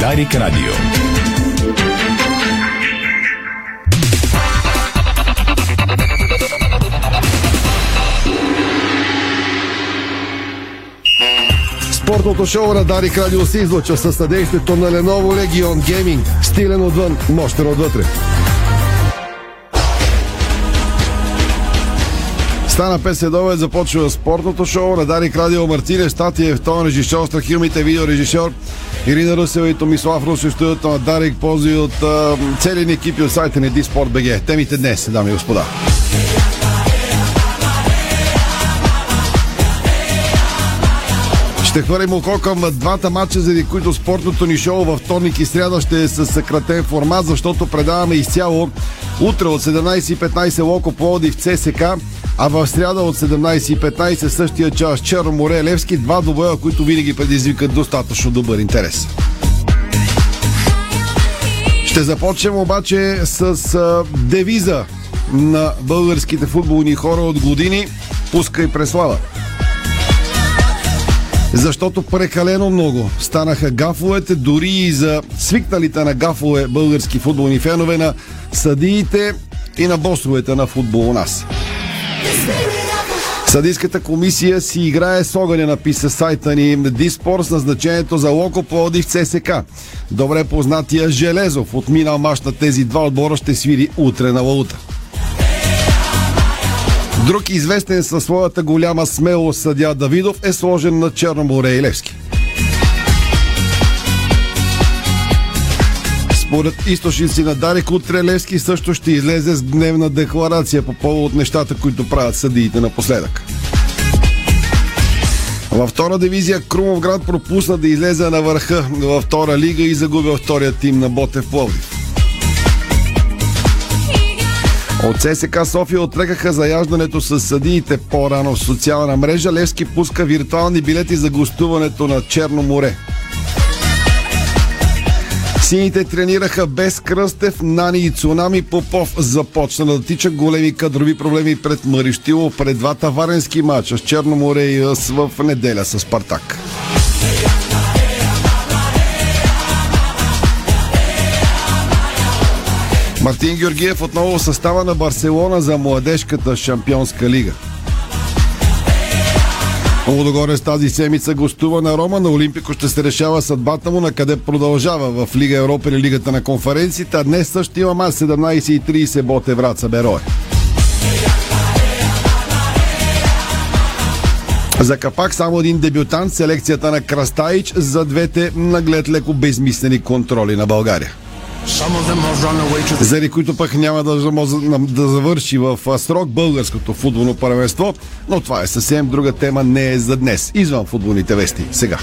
Дарик Радио. Спортното шоу на Дарик Радио се излъчва със съдействието на Lenovo Legion Gaming. Стилен отвън, мощен отвътре. Стана 5 следове, започва спортното шоу на Дарик Радио Мартине, Статиев, тон режисьор, страхилмите видеорежисьор Ирина Русева и Томислав Русев, студиото на Дарик, пози от а, цели екипи от сайта ни Диспорт БГ. Темите днес, дами и господа. Ще хвърлим око към двата матча, заради които спортното ни шоу във вторник и сряда ще е с съкратен формат, защото предаваме изцяло утре от 17.15 Локо Плоди в ЦСК, а в сряда от 17.15 същия час Черно море Левски, два добоя, които винаги предизвикат достатъчно добър интерес. Ще започнем обаче с девиза на българските футболни хора от години Пускай преслава защото прекалено много станаха гафовете, дори и за свикналите на гафове български футболни фенове на съдиите и на босовете на футбол у нас. Съдийската комисия си играе с огъня, написа сайта ни Диспор с назначението за Локо Плодив ЦСК. Добре познатия Железов от минал мач на тези два отбора ще свири утре на Лаута. Друг известен със своята голяма смелост съдя Давидов е сложен на Черноморе и Левски. Според източници на Дарик утре Левски също ще излезе с гневна декларация по повод нещата, които правят съдиите напоследък. Във втора дивизия Крумовград пропусна да излезе на върха във втора лига и загубил втория тим на Ботев Пловдив. От ССК София отрекаха заяждането с съдиите по-рано в социална мрежа. Левски пуска виртуални билети за гостуването на Черно море. Сините тренираха без Кръстев, Нани и Цунами. Попов започна да тича големи кадрови проблеми пред Мариштило пред двата варенски матча с Черно море и ъс в неделя с Спартак. Мартин Георгиев отново в състава на Барселона за младежката шампионска лига. Лудогорец тази седмица гостува на Рома. На Олимпико ще се решава съдбата му на къде продължава в Лига Европа или Лигата на конференциите. А днес също има мач 17.30 Боте Враца Берое. За капак само един дебютант селекцията на Крастаич за двете наглед леко безмислени контроли на България заради които пък няма да, да завърши в срок българското футболно първенство, но това е съвсем друга тема, не е за днес. Извън футболните вести. Сега.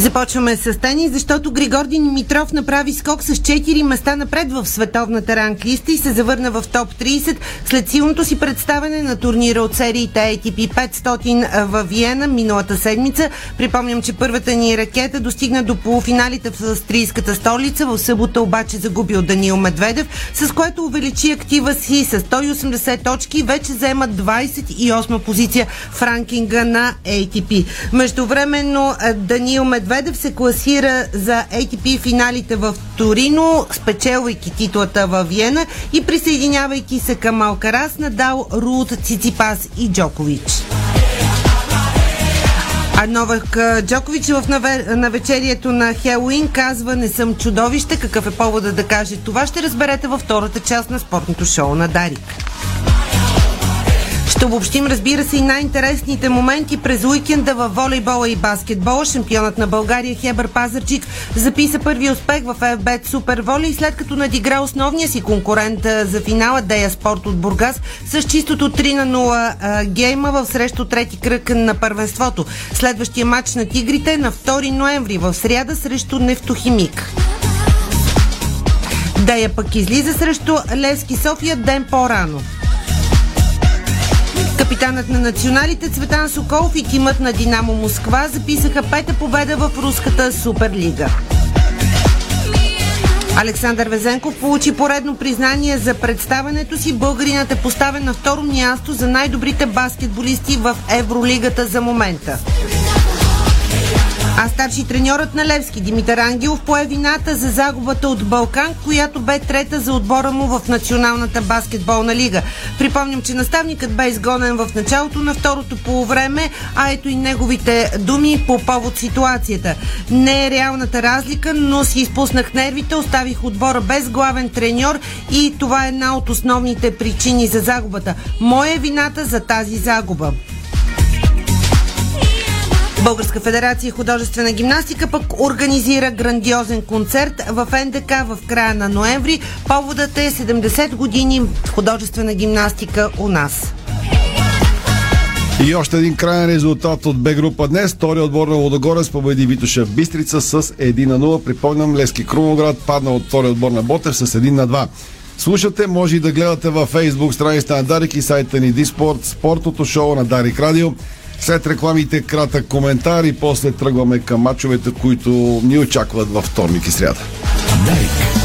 Започваме с тени, защото Григор Димитров направи скок с 4 места напред в световната ранглиста и се завърна в топ 30 след силното си представяне на турнира от сериите ATP 500 в Виена миналата седмица. Припомням, че първата ни ракета достигна до полуфиналите в австрийската столица. В събота обаче загуби от Даниил Медведев, с което увеличи актива си с 180 точки и вече заема 28 позиция в ранкинга на ATP. Междувременно Даниил Медведев Медведев се класира за ATP финалите в Торино, спечелвайки титлата в Виена и присъединявайки се към Алкарас, Надал, Руд, Циципас и Джокович. А Новак Джокович в навечерието на Хелуин казва Не съм чудовище. Какъв е повода да каже това? Ще разберете във втората част на спортното шоу на Дарик. Ще обобщим, разбира се, и най-интересните моменти през уикенда във волейбола и баскетбола. Шампионът на България Хебър Пазарчик записа първи успех в FBET Супер Волей, след като надигра основния си конкурент за финала Дея Спорт от Бургас с чистото 3 на 0 гейма в срещу трети кръг на първенството. Следващия матч на Тигрите на 2 ноември в сряда срещу Нефтохимик. Дея пък излиза срещу Левски София ден по-рано. Капитанът на националите Цветан Соколов и тимът на Динамо Москва записаха пета победа в руската Суперлига. Александър Везенков получи поредно признание за представенето си. Българинът е поставен на второ място за най-добрите баскетболисти в Евролигата за момента. А Старши треньорът на Левски Димитър Ангелов пое вината за загубата от Балкан, която бе трета за отбора му в Националната баскетболна лига. Припомням, че наставникът бе изгонен в началото на второто полувреме, а ето и неговите думи по повод ситуацията. Не е реалната разлика, но си изпуснах нервите, оставих отбора без главен треньор и това е една от основните причини за загубата. Моя е вината за тази загуба. Българска федерация художествена гимнастика пък организира грандиозен концерт в НДК в края на ноември. Поводът е 70 години художествена гимнастика у нас. И още един крайен резултат от Б група днес. Втори отбор на Лодогорец победи Витоша Бистрица с 1 на 0. Припомням, Лески Крумоград падна от втори отбор на Ботев с 1 на 2. Слушате, може и да гледате във Facebook страницата на Дарик и сайта ни Диспорт, спортното шоу на Дарик Радио. След рекламите кратък коментар и после тръгваме към мачовете, които ни очакват във вторник и сряда. Дарик.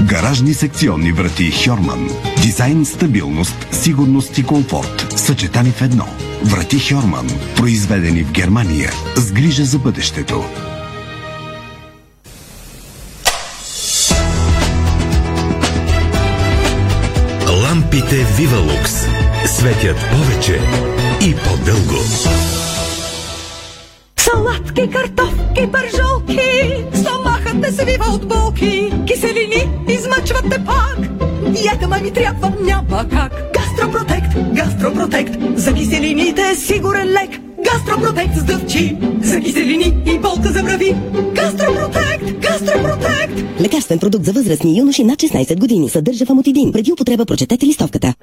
Гаражни секционни врати Хьорман. Дизайн, стабилност, сигурност и комфорт. Съчетани в едно. Врати Хьорман. Произведени в Германия. С грижа за бъдещето. Лампите Вивалукс светят повече и по-дълго. Салатки, картофки, бържолки, стомахът не се вива от болки, киселини измъчват те пак. Диета ма ми трябва, няма как. Гастропротект, гастропротект, за киселините е сигурен лек. Гастропротект с дъвчи, за киселини и болка за брави. Гастропротект, гастропротект. Лекарствен продукт за възрастни юноши над 16 години. Съдържа фамотидин. Преди употреба прочетете листовката.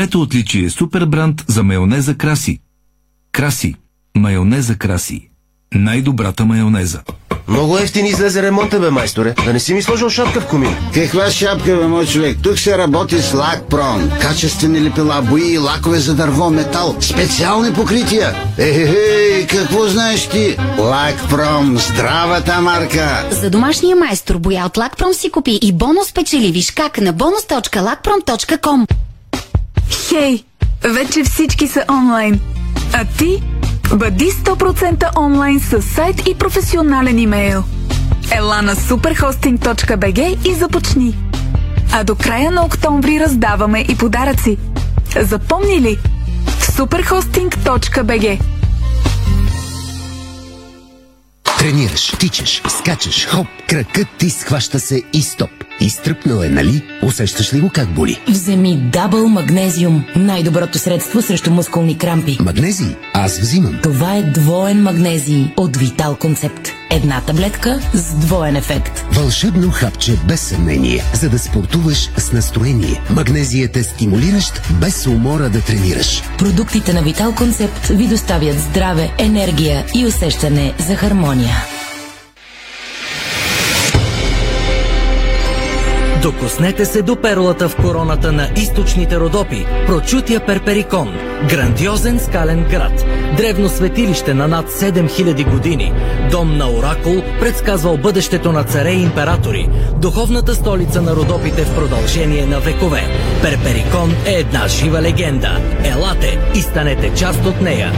Трето отличие е супер бранд за майонеза Краси. Краси. Майонеза Краси. Най-добрата майонеза. Много ефтин излезе ремонта, бе, майсторе. Да не си ми сложил шапка в комин. Каква шапка, бе, мой човек? Тук се работи с Лакпром. Качествени лепила, бои и лакове за дърво, метал. Специални покрития. Ехе, какво знаеш ти? Лакпром, здравата марка. За домашния майстор боя от Лакпром си купи и бонус печели. Виж как на bonus.lakprom.com Хей, вече всички са онлайн. А ти? Бъди 100% онлайн с сайт и професионален имейл. Ела на superhosting.bg и започни. А до края на октомври раздаваме и подаръци. Запомни ли? superhosting.bg Тренираш, тичаш, скачаш, хоп, кракът ти схваща се и стоп. Изтръпнал е, нали? Усещаш ли го как боли? Вземи Дабъл Магнезиум. Най-доброто средство срещу мускулни крампи. Магнезий? Аз взимам. Това е двоен магнезий от Витал Концепт. Една таблетка с двоен ефект. Вълшебно хапче без съмнение, за да спортуваш с настроение. Магнезият е стимулиращ, без умора да тренираш. Продуктите на Витал Концепт ви доставят здраве, енергия и усещане за хармония. Докоснете се до перлата в короната на източните Родопи, прочутия Перперикон, грандиозен скален град, древно светилище на над 7000 години, дом на Оракул, предсказвал бъдещето на царе и императори, духовната столица на Родопите в продължение на векове. Перперикон е една жива легенда. Елате и станете част от нея.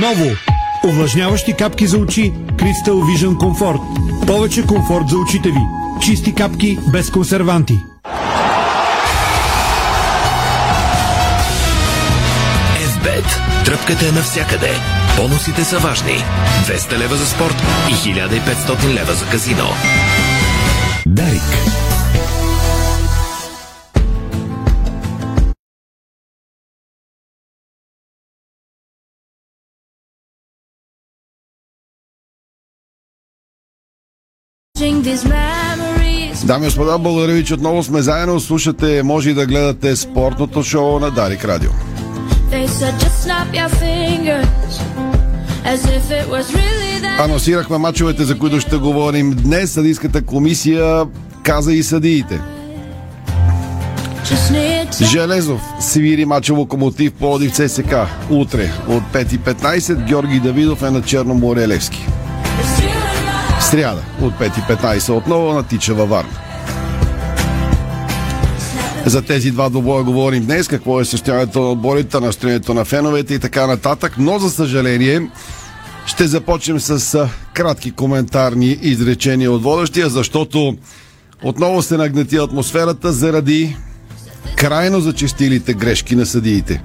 Ново! Увлажняващи капки за очи Crystal Vision Comfort. Повече комфорт за очите ви. Чисти капки без консерванти. FBET. Тръпката е навсякъде. Бонусите са важни. 200 лева за спорт и 1500 лева за казино. Дарик. Дами и господа, благодаря ви, че отново сме заедно. Слушате, може и да гледате спортното шоу на Дарик Радио. Анонсирахме мачовете, за които ще говорим днес. Съдийската комисия каза и съдиите. Железов свири мача Локомотив Плодив ЦСК. Утре от 5.15 Георги Давидов е на Черно море Левски. Сряда от 5.15 отново на Тича във Варна. За тези два двобоя говорим днес, какво е състоянието на отборите, настроението на феновете и така нататък, но за съжаление ще започнем с кратки коментарни изречения от водещия, защото отново се нагнети атмосферата заради крайно зачестилите грешки на съдиите.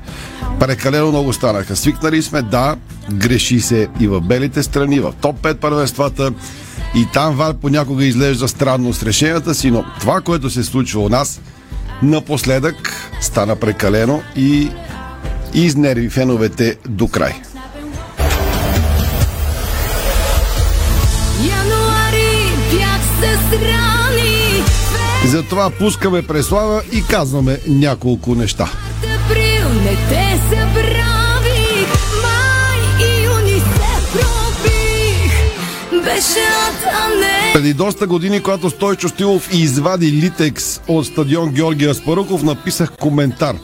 Прекалено много станаха. Свикнали сме, да, греши се и в белите страни, в топ 5 първенствата и там ВАР понякога изглежда странно с решенията си, но това, което се случва у нас, напоследък стана прекалено и изнерви феновете до край. Януари бях се срани Затова пускаме преслава и казваме няколко неща. Април не те забравих Май и юни се пробих Беше ад, а не Преди доста години, когато Стойчо Стилов извади Литекс от стадион Георгия Аспаруков, написах коментар.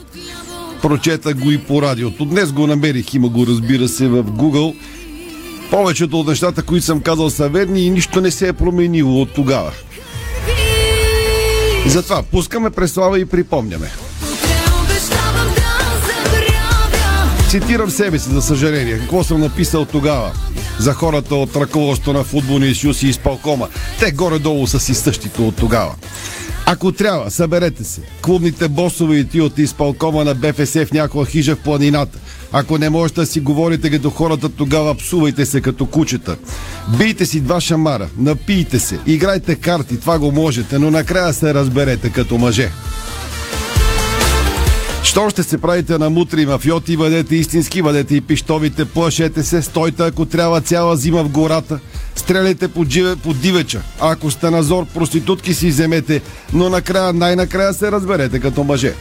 Прочетах го и по радиото. Днес го намерих, има го разбира се в Google. Повечето от нещата, които съм казал са верни и нищо не се е променило от тогава. Затова пускаме преслава и припомняме. Цитирам себе си, за съжаление. Какво съм написал тогава за хората от ръководството на футболния съюз и изпълкома. Те горе-долу са си същите от тогава. Ако трябва, съберете се. Клубните босове и ти от изпълкома на БФС в някоя хижа в планината. Ако не можете да си говорите като хората, тогава псувайте се като кучета. Бийте си два шамара, напийте се, играйте карти, това го можете, но накрая се разберете като мъже. Що ще се правите на мутри мафиоти, бъдете истински, бъдете и пиштовите, плашете се, стойте ако трябва цяла зима в гората, стреляйте по, дживе, по дивеча, ако сте на зор, проститутки си вземете, но накрая, най-накрая се разберете като мъже.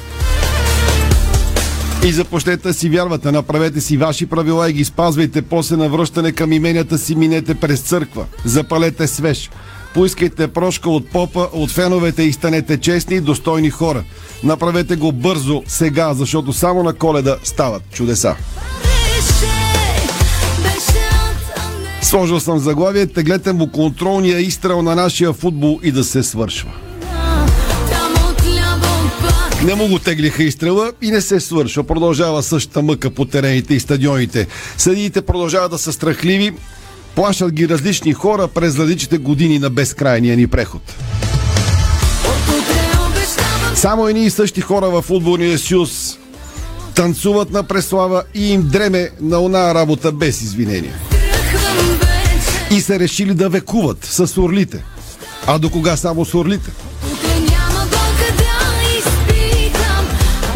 И започнете си вярвате, направете си ваши правила и ги спазвайте, после на връщане към именията си минете през църква, запалете свеж. Поискайте прошка от попа, от феновете и станете честни и достойни хора. Направете го бързо, сега, защото само на коледа стават чудеса. Сложил съм заглавие, теглете му контролния изстрел на нашия футбол и да се свършва. Не му го теглиха изстрела и не се свършва. Продължава същата мъка по терените и стадионите. Съдиите продължават да са страхливи, плашат ги различни хора през различните години на безкрайния ни преход. Само едни и същи хора в футболния съюз танцуват на преслава и им дреме на она работа без извинения. И са решили да векуват с орлите. А до кога само с орлите?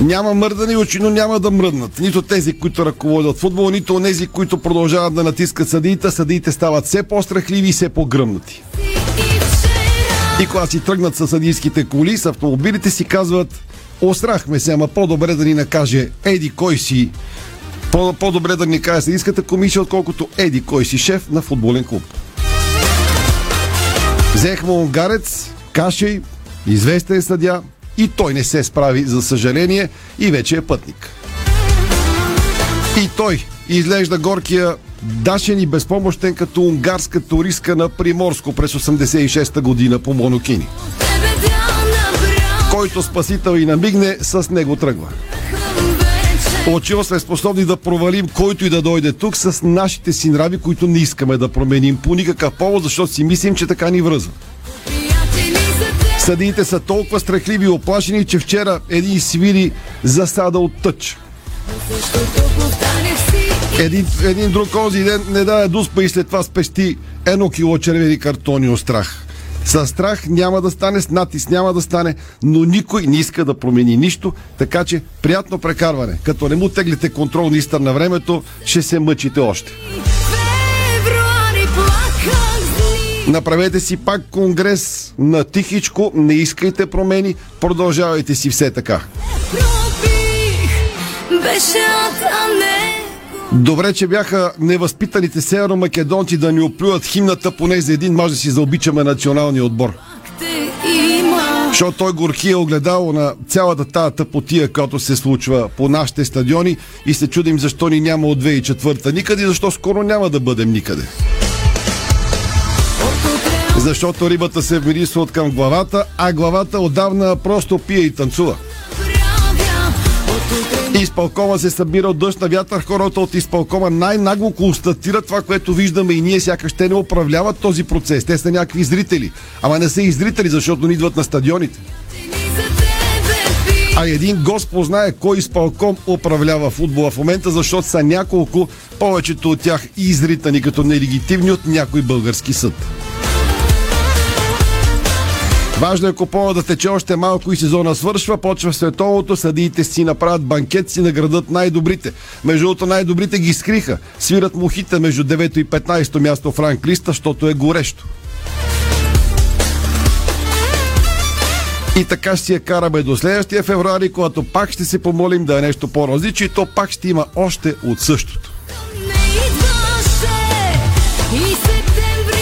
Няма мърдани очи, но няма да мръднат. Нито тези, които ръководят футбол, нито тези, които продължават да натискат съдиите. Съдиите стават все по-страхливи и все по-гръмнати. И когато си тръгнат със съдийските коли, с автомобилите си казват Осрахме се, ама по-добре да ни накаже Еди кой си по- по-добре да ни каже съдийската комисия, отколкото Еди кой си шеф на футболен клуб. Взехме унгарец, Кашей, известен съдя и той не се справи, за съжаление, и вече е пътник. И той изглежда горкия дашен и безпомощен като унгарска туристка на Приморско през 86-та година по Монокини. Който спасител и намигне, с него тръгва. Очиво сме способни да провалим който и да дойде тук с нашите си нрави, които не искаме да променим по никакъв повод, защото си мислим, че така ни връзва. Съдиите са толкова страхливи и оплашени, че вчера един свири засада от тъч. Един, един друг този ден не даде дуспа и след това спести едно кило червени картони от страх. С страх няма да стане, с натиск няма да стане, но никой не иска да промени нищо, така че приятно прекарване. Като не му теглите контрол на изтър на времето, ще се мъчите още. Направете си пак конгрес на тихичко, не искайте промени, продължавайте си все така. Добре, че бяха невъзпитаните северо-македонци да ни оплюят химната, поне за един мач да си заобичаме националния отбор. Защото той горки е огледало на цялата тая тъпотия, която се случва по нашите стадиони и се чудим защо ни няма от 2004 никъде и защо скоро няма да бъдем никъде. Защото рибата се вирисва от към главата, а главата отдавна просто пие и танцува. Изпълкома се събира от дъжд на вятър. Хората от изпълкома най-нагло констатират това, което виждаме и ние, сякаш те не управляват този процес. Те са някакви зрители. Ама не са и зрители, защото не идват на стадионите. А един Господ знае кой изпълком управлява футбола в момента, защото са няколко, повечето от тях изритани като нелегитимни от някой български съд. Важно е купона да тече още малко и сезона свършва, почва световното, съдиите си направят банкет, си наградат най-добрите. Между другото най-добрите ги скриха. Свират мухите между 9 и 15 място в ранг листа, защото е горещо. И така ще си я караме до следващия февруари, когато пак ще се помолим да е нещо по-различно и то пак ще има още от същото.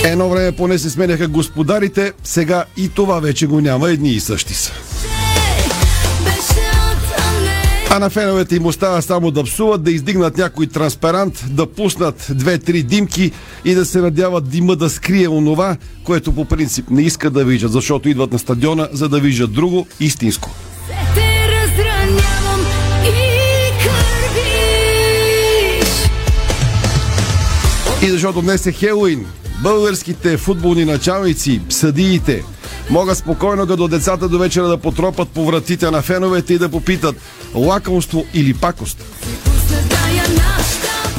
Едно време поне се сменяха господарите, сега и това вече го няма, едни и същи са. А на феновете им остава само да псуват, да издигнат някой транспарант, да пуснат две-три димки и да се надяват дима да скрие онова, което по принцип не искат да виждат, защото идват на стадиона, за да виждат друго истинско. И защото днес е Хелуин, българските футболни началници, съдиите, могат спокойно като децата до вечера да потропат по вратите на феновете и да попитат лакомство или пакост.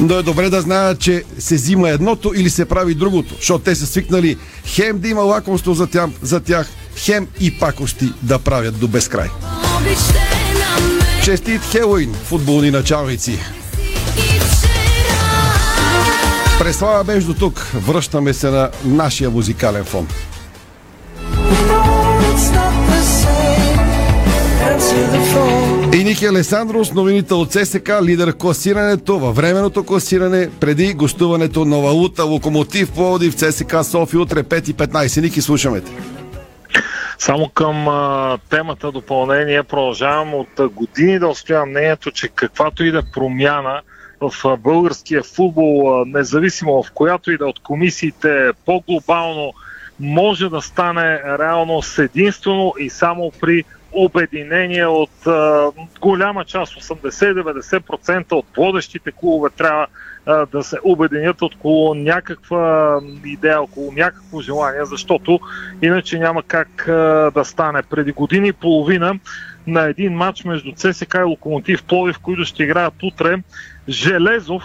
Но е добре да знаят, че се взима едното или се прави другото, защото те са свикнали хем да има лакомство за тях, за тях хем и пакости да правят до безкрай. Честит Хелуин, футболни началници! Преслава между тук. Връщаме се на нашия музикален фон. И Ники Алесандрос, новините от ССК, лидер класирането във временното класиране преди гостуването на Валута, Локомотив, Пловдив, ЦСК, Софи, утре 5.15. Ники, слушаме те. Само към а, темата допълнение продължавам от години да устоявам мнението, че каквато и да промяна в българския футбол, независимо в която и да от комисиите по-глобално, може да стане реално с единствено и само при обединение от а, голяма част, 80-90% от водещите клубове трябва а, да се обединят около някаква идея, около някакво желание, защото иначе няма как а, да стане. Преди години и половина на един матч между ЦСК и Локомотив Пловив, които ще играят утре, Железов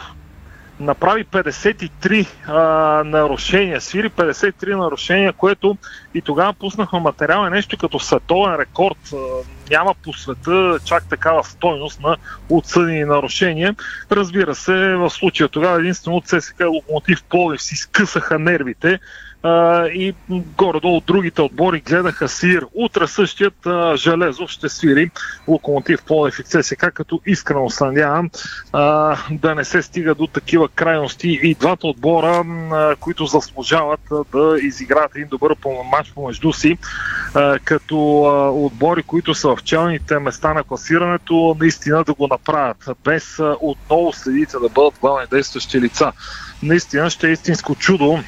направи 53 а, нарушения, свири 53 нарушения, което и тогава пуснахме материал е нещо като световен рекорд. А, няма по света чак такава стойност на отсъдени нарушения. Разбира се, в случая тогава единствено ЦСК Локомотив Пловив си скъсаха нервите а, и горе-долу другите отбори гледаха Сир. Утре същият а, Железов ще свири Локомотив Пловев и ЦСК, като искрено се надявам да не се стига до такива крайности и двата отбора, а, които заслужават а, да изиграят един добър матч помежду си, а, като а, отбори, които са в челните места на класирането, наистина да го направят, без а, отново следите да бъдат главни действащи лица. Наистина ще е истинско чудо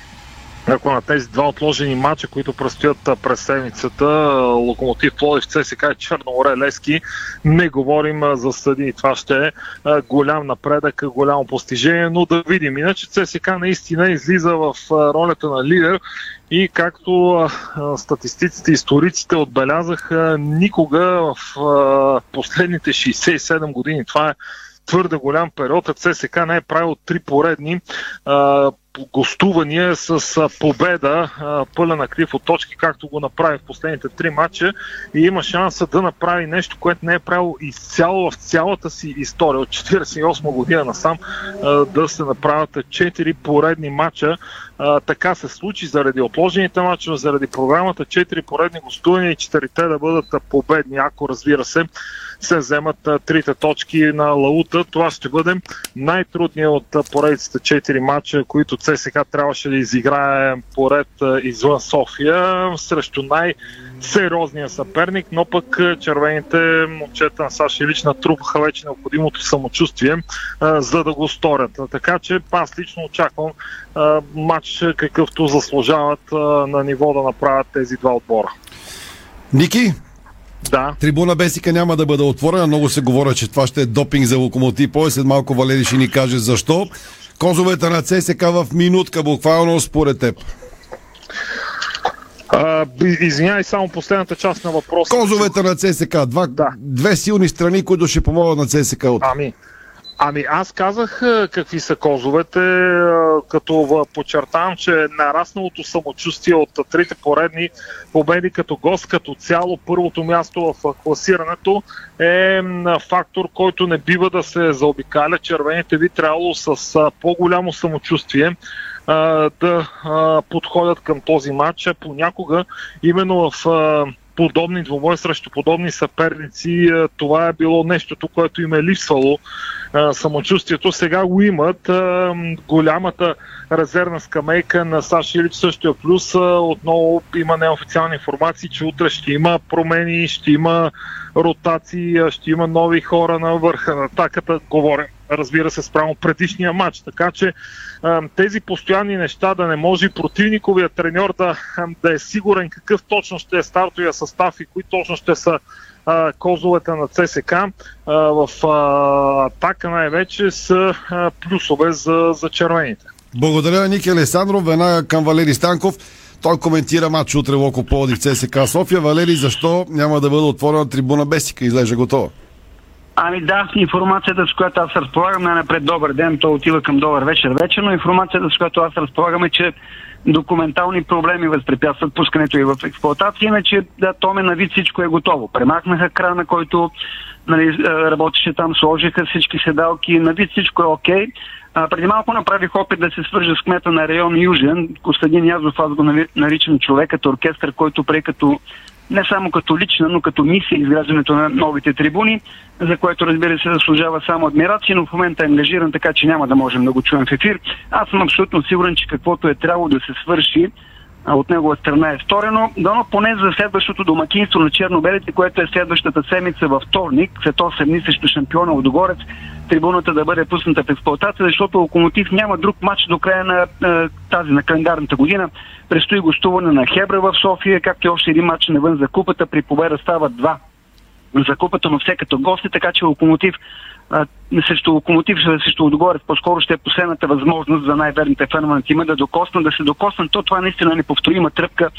ако на тези два отложени матча, които предстоят през седмицата, Локомотив Плодив, ЦСК и Черноморе Лески, не говорим за съди. Това ще е голям напредък, голямо постижение, но да видим. Иначе ЦСК наистина излиза в ролята на лидер и както статистиците историците отбелязаха, никога в последните 67 години, това е твърде голям период, а ЦСК не е правил три поредни гостувания с победа, пълен акрив от точки, както го направи в последните три матча. И има шанса да направи нещо, което не е правил изцяло в цялата си история. От 48 година насам да се направят четири поредни матча. Така се случи заради отложените матча, заради програмата, четири поредни гостувания и четирите да бъдат победни, ако разбира се се вземат трите точки на Лаута. Това ще бъде най-трудният от поредицата 4 матча, които ЦСК трябваше да изиграе поред извън София срещу най- сериозния съперник, но пък червените момчета на Саши Илич натрупаха вече необходимото самочувствие, за да го сторят. Така че аз лично очаквам матч какъвто заслужават на ниво да направят тези два отбора. Ники, Да. Трибуна Бесика няма да бъде отворена. Много се говоря, че това ще е допинг за локомотив. След малко Валери ще ни каже защо. Козовете на ЦСК в минутка, буквално според теб. А, извинявай само последната част на въпроса. Козовете на ЦСК. Два, Две силни страни, които ще помогнат на ЦСК. От... Ами, ами аз казах а, какви са козовете, а, като подчертавам, че нарасналото самочувствие от трите поредни победи като гост, като цяло първото място в а, класирането е фактор, който не бива да се заобикаля. Червените би трябвало с по-голямо самочувствие да подходят към този матч. Понякога именно в подобни двубой срещу подобни съперници, това е било нещото, което им е липсвало самочувствието. Сега го имат. Голямата резервна скамейка на САЩ Илич също е плюс. Отново има неофициални информации, че утре ще има промени, ще има ротации, ще има нови хора на върха на атаката. Говоря, разбира се, спрямо предишния матч. Така че тези постоянни неща да не може противниковия треньор да, да е сигурен какъв точно ще е стартовия състав и кои точно ще са козовете на ЦСК в атака най-вече са плюсове за, за червените. Благодаря, Ники Алесандров. Веднага към Валери Станков. Той коментира матч утре Локо Пловдив ЦСК София. Валери, защо няма да бъде отворена трибуна Бесика? Излежа готова. Ами да, информацията, с която аз разполагам, най-напред добър ден, то отива към добър вечер вече, но информацията, с която аз разполагам е, че документални проблеми възпрепятстват пускането и в експлуатация, иначе да, Томе на вид всичко е готово. Премахнаха крана, който нали, е, работеше там, сложиха всички седалки, на вид всичко е окей. А, преди малко направих опит да се свържа с кмета на район Южен, Костадин Язов, аз го наричам човек като оркестър, който прие като не само като лична, но като мисия изграждането на новите трибуни, за което разбира се заслужава само адмирация, но в момента е ангажиран, така че няма да можем да го чуем в ефир. Аз съм абсолютно сигурен, че каквото е трябвало да се свърши, от негова страна е сторено, дано поне за следващото домакинство на Чернобелите, което е следващата седмица във вторник, след 8 дни срещу шампиона Лудогорец, трибуната да бъде пусната в експлуатация, защото Локомотив няма друг матч до края на е, тази на календарната година. Предстои гостуване на Хебра в София, както и още един матч навън за купата. При победа стават два за купата, но все като гости, така че Локомотив а, срещу Локомотив, срещу Лудогорец, по-скоро ще е последната възможност за най-верните фенове на тима да докоснат, да се докоснат. То това е наистина неповторима тръпка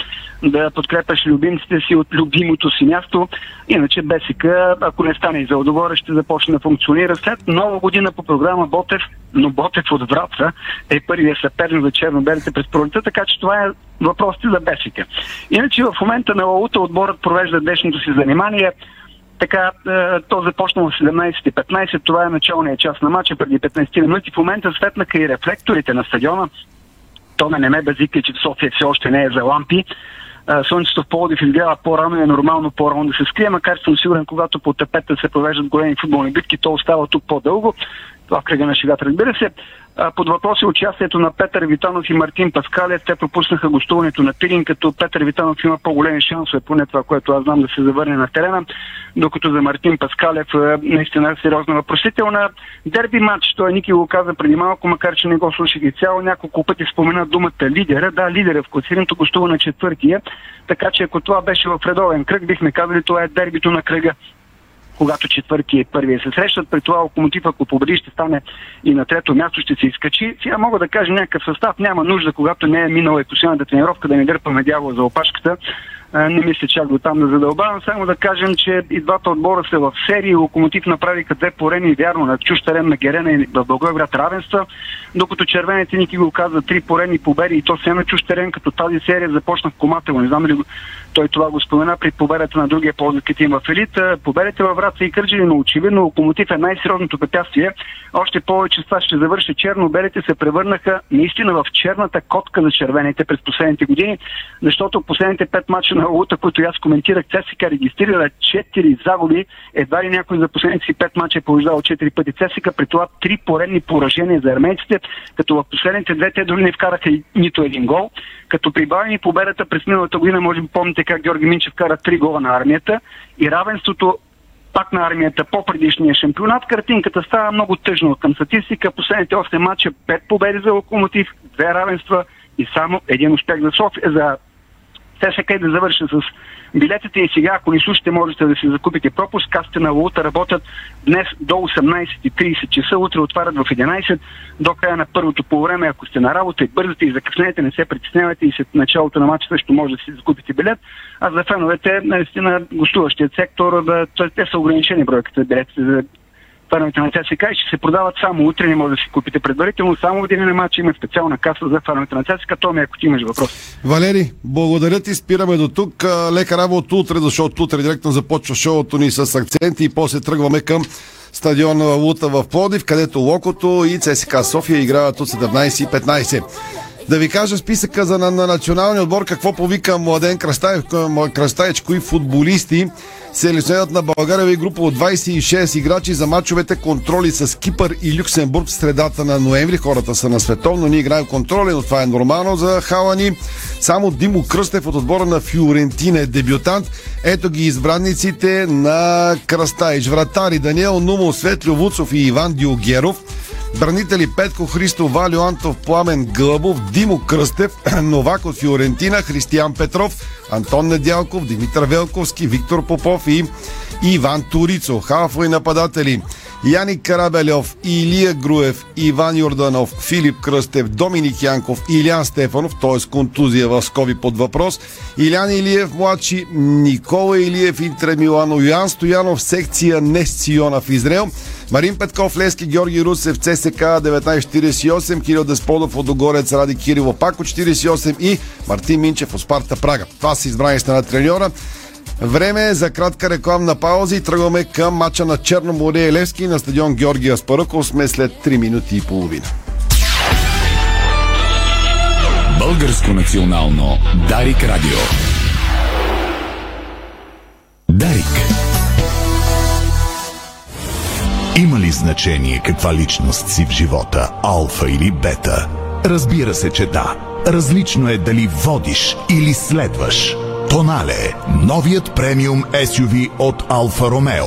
да подкрепяш любимците си от любимото си място. Иначе БСК, ако не стане и за Лудогорец, ще започне да функционира след нова година по програма Ботев, но Ботев от Враца е първият съперник за черно-белите през пролета, така че това е въпросите за БСК. Иначе в момента на Лаута отборът провежда днешното си занимание. Така, е, то започна в 17.15, това е началният час на матча преди 15 минути. В момента светнаха и рефлекторите на стадиона. Томе не ме базика, че в София все още не е за лампи. А, Слънцето в Пловдив изгрява по-рано и е нормално по-рано да се скрие, макар съм сигурен, когато по тепета се провеждат големи футболни битки, то остава тук по-дълго. В кръга на шегата, разбира се. Под въпрос е участието на Петър Витанов и Мартин Паскалев. Те пропуснаха гостуването на Пирин, като Петър Витанов има по-големи шансове, поне това, което аз знам да се завърне на терена, докато за Мартин Паскалев е наистина сериозна въпросителна. Дерби матч, той Ники го каза преди малко, макар че не го слушах и цяло, няколко пъти спомена думата лидера. Да, лидера в класирането гостува на четвъртия, така че ако това беше в редовен кръг, бихме казали, това е дербито на кръга когато четвърти и първия се срещат. При това локомотив, ако победи, ще стане и на трето място, ще се изкачи. Сега мога да кажа някакъв състав. Няма нужда, когато не е минала и последната тренировка, да ни дърпаме дявола за опашката. А, Не мисля чак до там да задълбавам. Само да кажем, че и двата отбора са в серии. Локомотив направиха две порени, вярно, на чуж терен на Герена и в Благоевград равенства, докато червените Ники го каза три порени победи и то все на чуж терен, като тази серия започна в Коматело. Не знам ли той това го спомена при победата на другия ползващи тим в елит. Победите във Враца и Кърджили, но очевидно Локомотив е най-сериозното препятствие. Още повече с това ще завърши черно-белите се превърнаха наистина в черната котка за червените през последните години, защото последните пет мача на Лута, които аз коментирах, ЦСКА регистрира 4 загуби. Едва ли някой за последните си пет мача е побеждал 4 пъти ЦСКА, при това три поредни поражения за армейците, като в последните две те дори не вкараха нито един гол. Като прибавени победата през миналата година, може би помните как Георги Минчев кара три гола на армията и равенството пак на армията по предишния шампионат, картинката става много тъжна от към статистика. Последните 8 мача 5 победи за Локомотив, две равенства и само един успех за София, за ЦСК и да завърша с билетите и сега, ако ни слушате, можете да си закупите пропуск. Касите на валута работят днес до 18.30 часа, утре отварят в 11 до края на първото по време. Ако сте на работа и бързате и закъснете, не се притеснявайте и след началото на матча също може да си закупите билет. А за феновете, наистина, гостуващият сектор, да, те са ограничени бройката билетите за на ЦСКА и ще се продават само утре, не може да си купите предварително. Само в деня на матча има специална каса за феновете на ЦСКА. Томи, ако ти имаш въпрос. Валери, благодаря ти. Спираме до тук. Лека работа утре, защото утре директно започва шоуто ни с акценти и после тръгваме към стадион Лута в Плодив, където Локото и ЦСКА София играят от 17.15. Да ви кажа списъка за на, на националния отбор, какво повика Младен Кръстаев, Кръстаевич, кои футболисти Селекционерът на България и група от 26 играчи за мачовете контроли с Кипър и Люксембург в средата на ноември. Хората са на световно, ние играем контроли, но това е нормално за Халани. Само Димо Кръстев от отбора на Фиорентина е дебютант. Ето ги избранниците на Кръстаич. Вратари Даниел Нумо, Светлио Вуцов и Иван Диогеров. Бранители Петко Христо, Валио Антов, Пламен Гълъбов, Димо Кръстев, Новак от Фиорентина, Християн Петров, Антон Недялков, Димитър Велковски, Виктор Попов и Иван Турицо. Халфови нападатели Яник Карабелев, Илия Груев, Иван Йорданов, Филип Кръстев, Доминик Янков, Илян Стефанов, т.е. контузия в скоби под въпрос, Илян Илиев младши, Никола Илиев Интре Милано, Йоан Стоянов, секция Несциона в Израел, Марин Петков, Лески, Георги Русев, ЦСК 1948, Кирил Десподов от Догорец, Ради Кирило пак от 48 и Мартин Минчев от Спарта Прага. Това са избраниците на треньора. Време е за кратка рекламна пауза и тръгваме към мача на Черно море и Левски на стадион Георгия Спаръков сме след 3 минути и половина. Българско национално Дарик Радио. Дарик. Има ли значение каква личност си в живота, алфа или бета? Разбира се, че да. Различно е дали водиш или следваш. Тонале – новият премиум SUV от Алфа Ромео.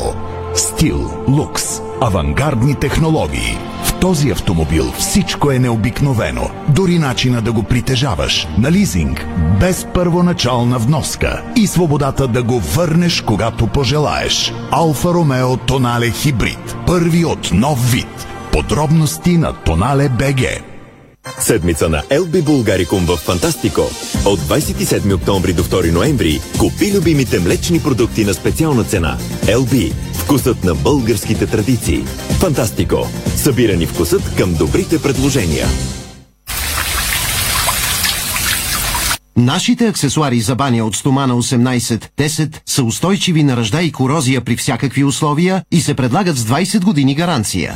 Стил, лукс, авангардни технологии. Този автомобил всичко е необикновено. Дори начина да го притежаваш. На лизинг, без първоначална вноска. И свободата да го върнеш, когато пожелаеш. Алфа Ромео Тонале Хибрид. Първи от нов вид. Подробности на Тонале БГ. Седмица на LB Булгарикум в Фантастико. От 27 октомври до 2 ноември купи любимите млечни продукти на специална цена. LB. Вкусът на българските традиции. Фантастико. Събирани вкусът към добрите предложения. Нашите аксесуари за баня от стомана 18-10 са устойчиви на ръжда и корозия при всякакви условия и се предлагат с 20 години гаранция.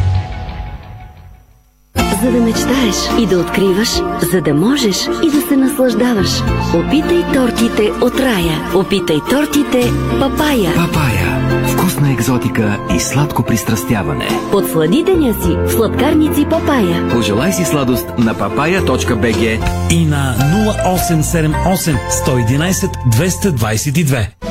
за да мечтаеш и да откриваш, за да можеш и да се наслаждаваш. Опитай тортите от рая. Опитай тортите Папая. Папая. Вкусна екзотика и сладко пристрастяване. Подслади деня си в сладкарници Папая. Пожелай си сладост на papaya.bg и на 0878 111 222.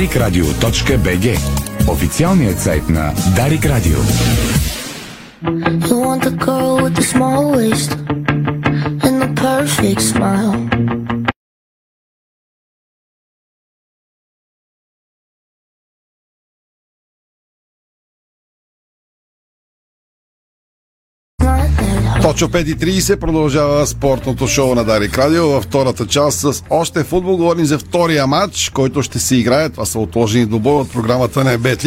DarikRadio.bg Официалният сайт на Дарик Радио. You want the girl with the small waist and the perfect smile. Точно 5.30 продължава спортното шоу на Дарик Радио във втората част с още футбол. Говорим за втория матч, който ще се играе. Това са отложени добой от програмата на Бет.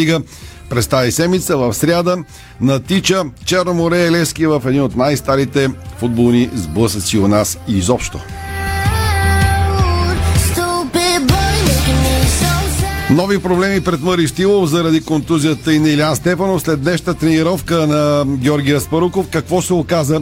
През тази седмица в сряда натича Черно море и Лески в един от най-старите футболни сблъсъци у нас изобщо. Нови проблеми пред Мари Стилов заради контузията и на Илян Стефанов след днешната тренировка на Георгия Спаруков. Какво се оказа?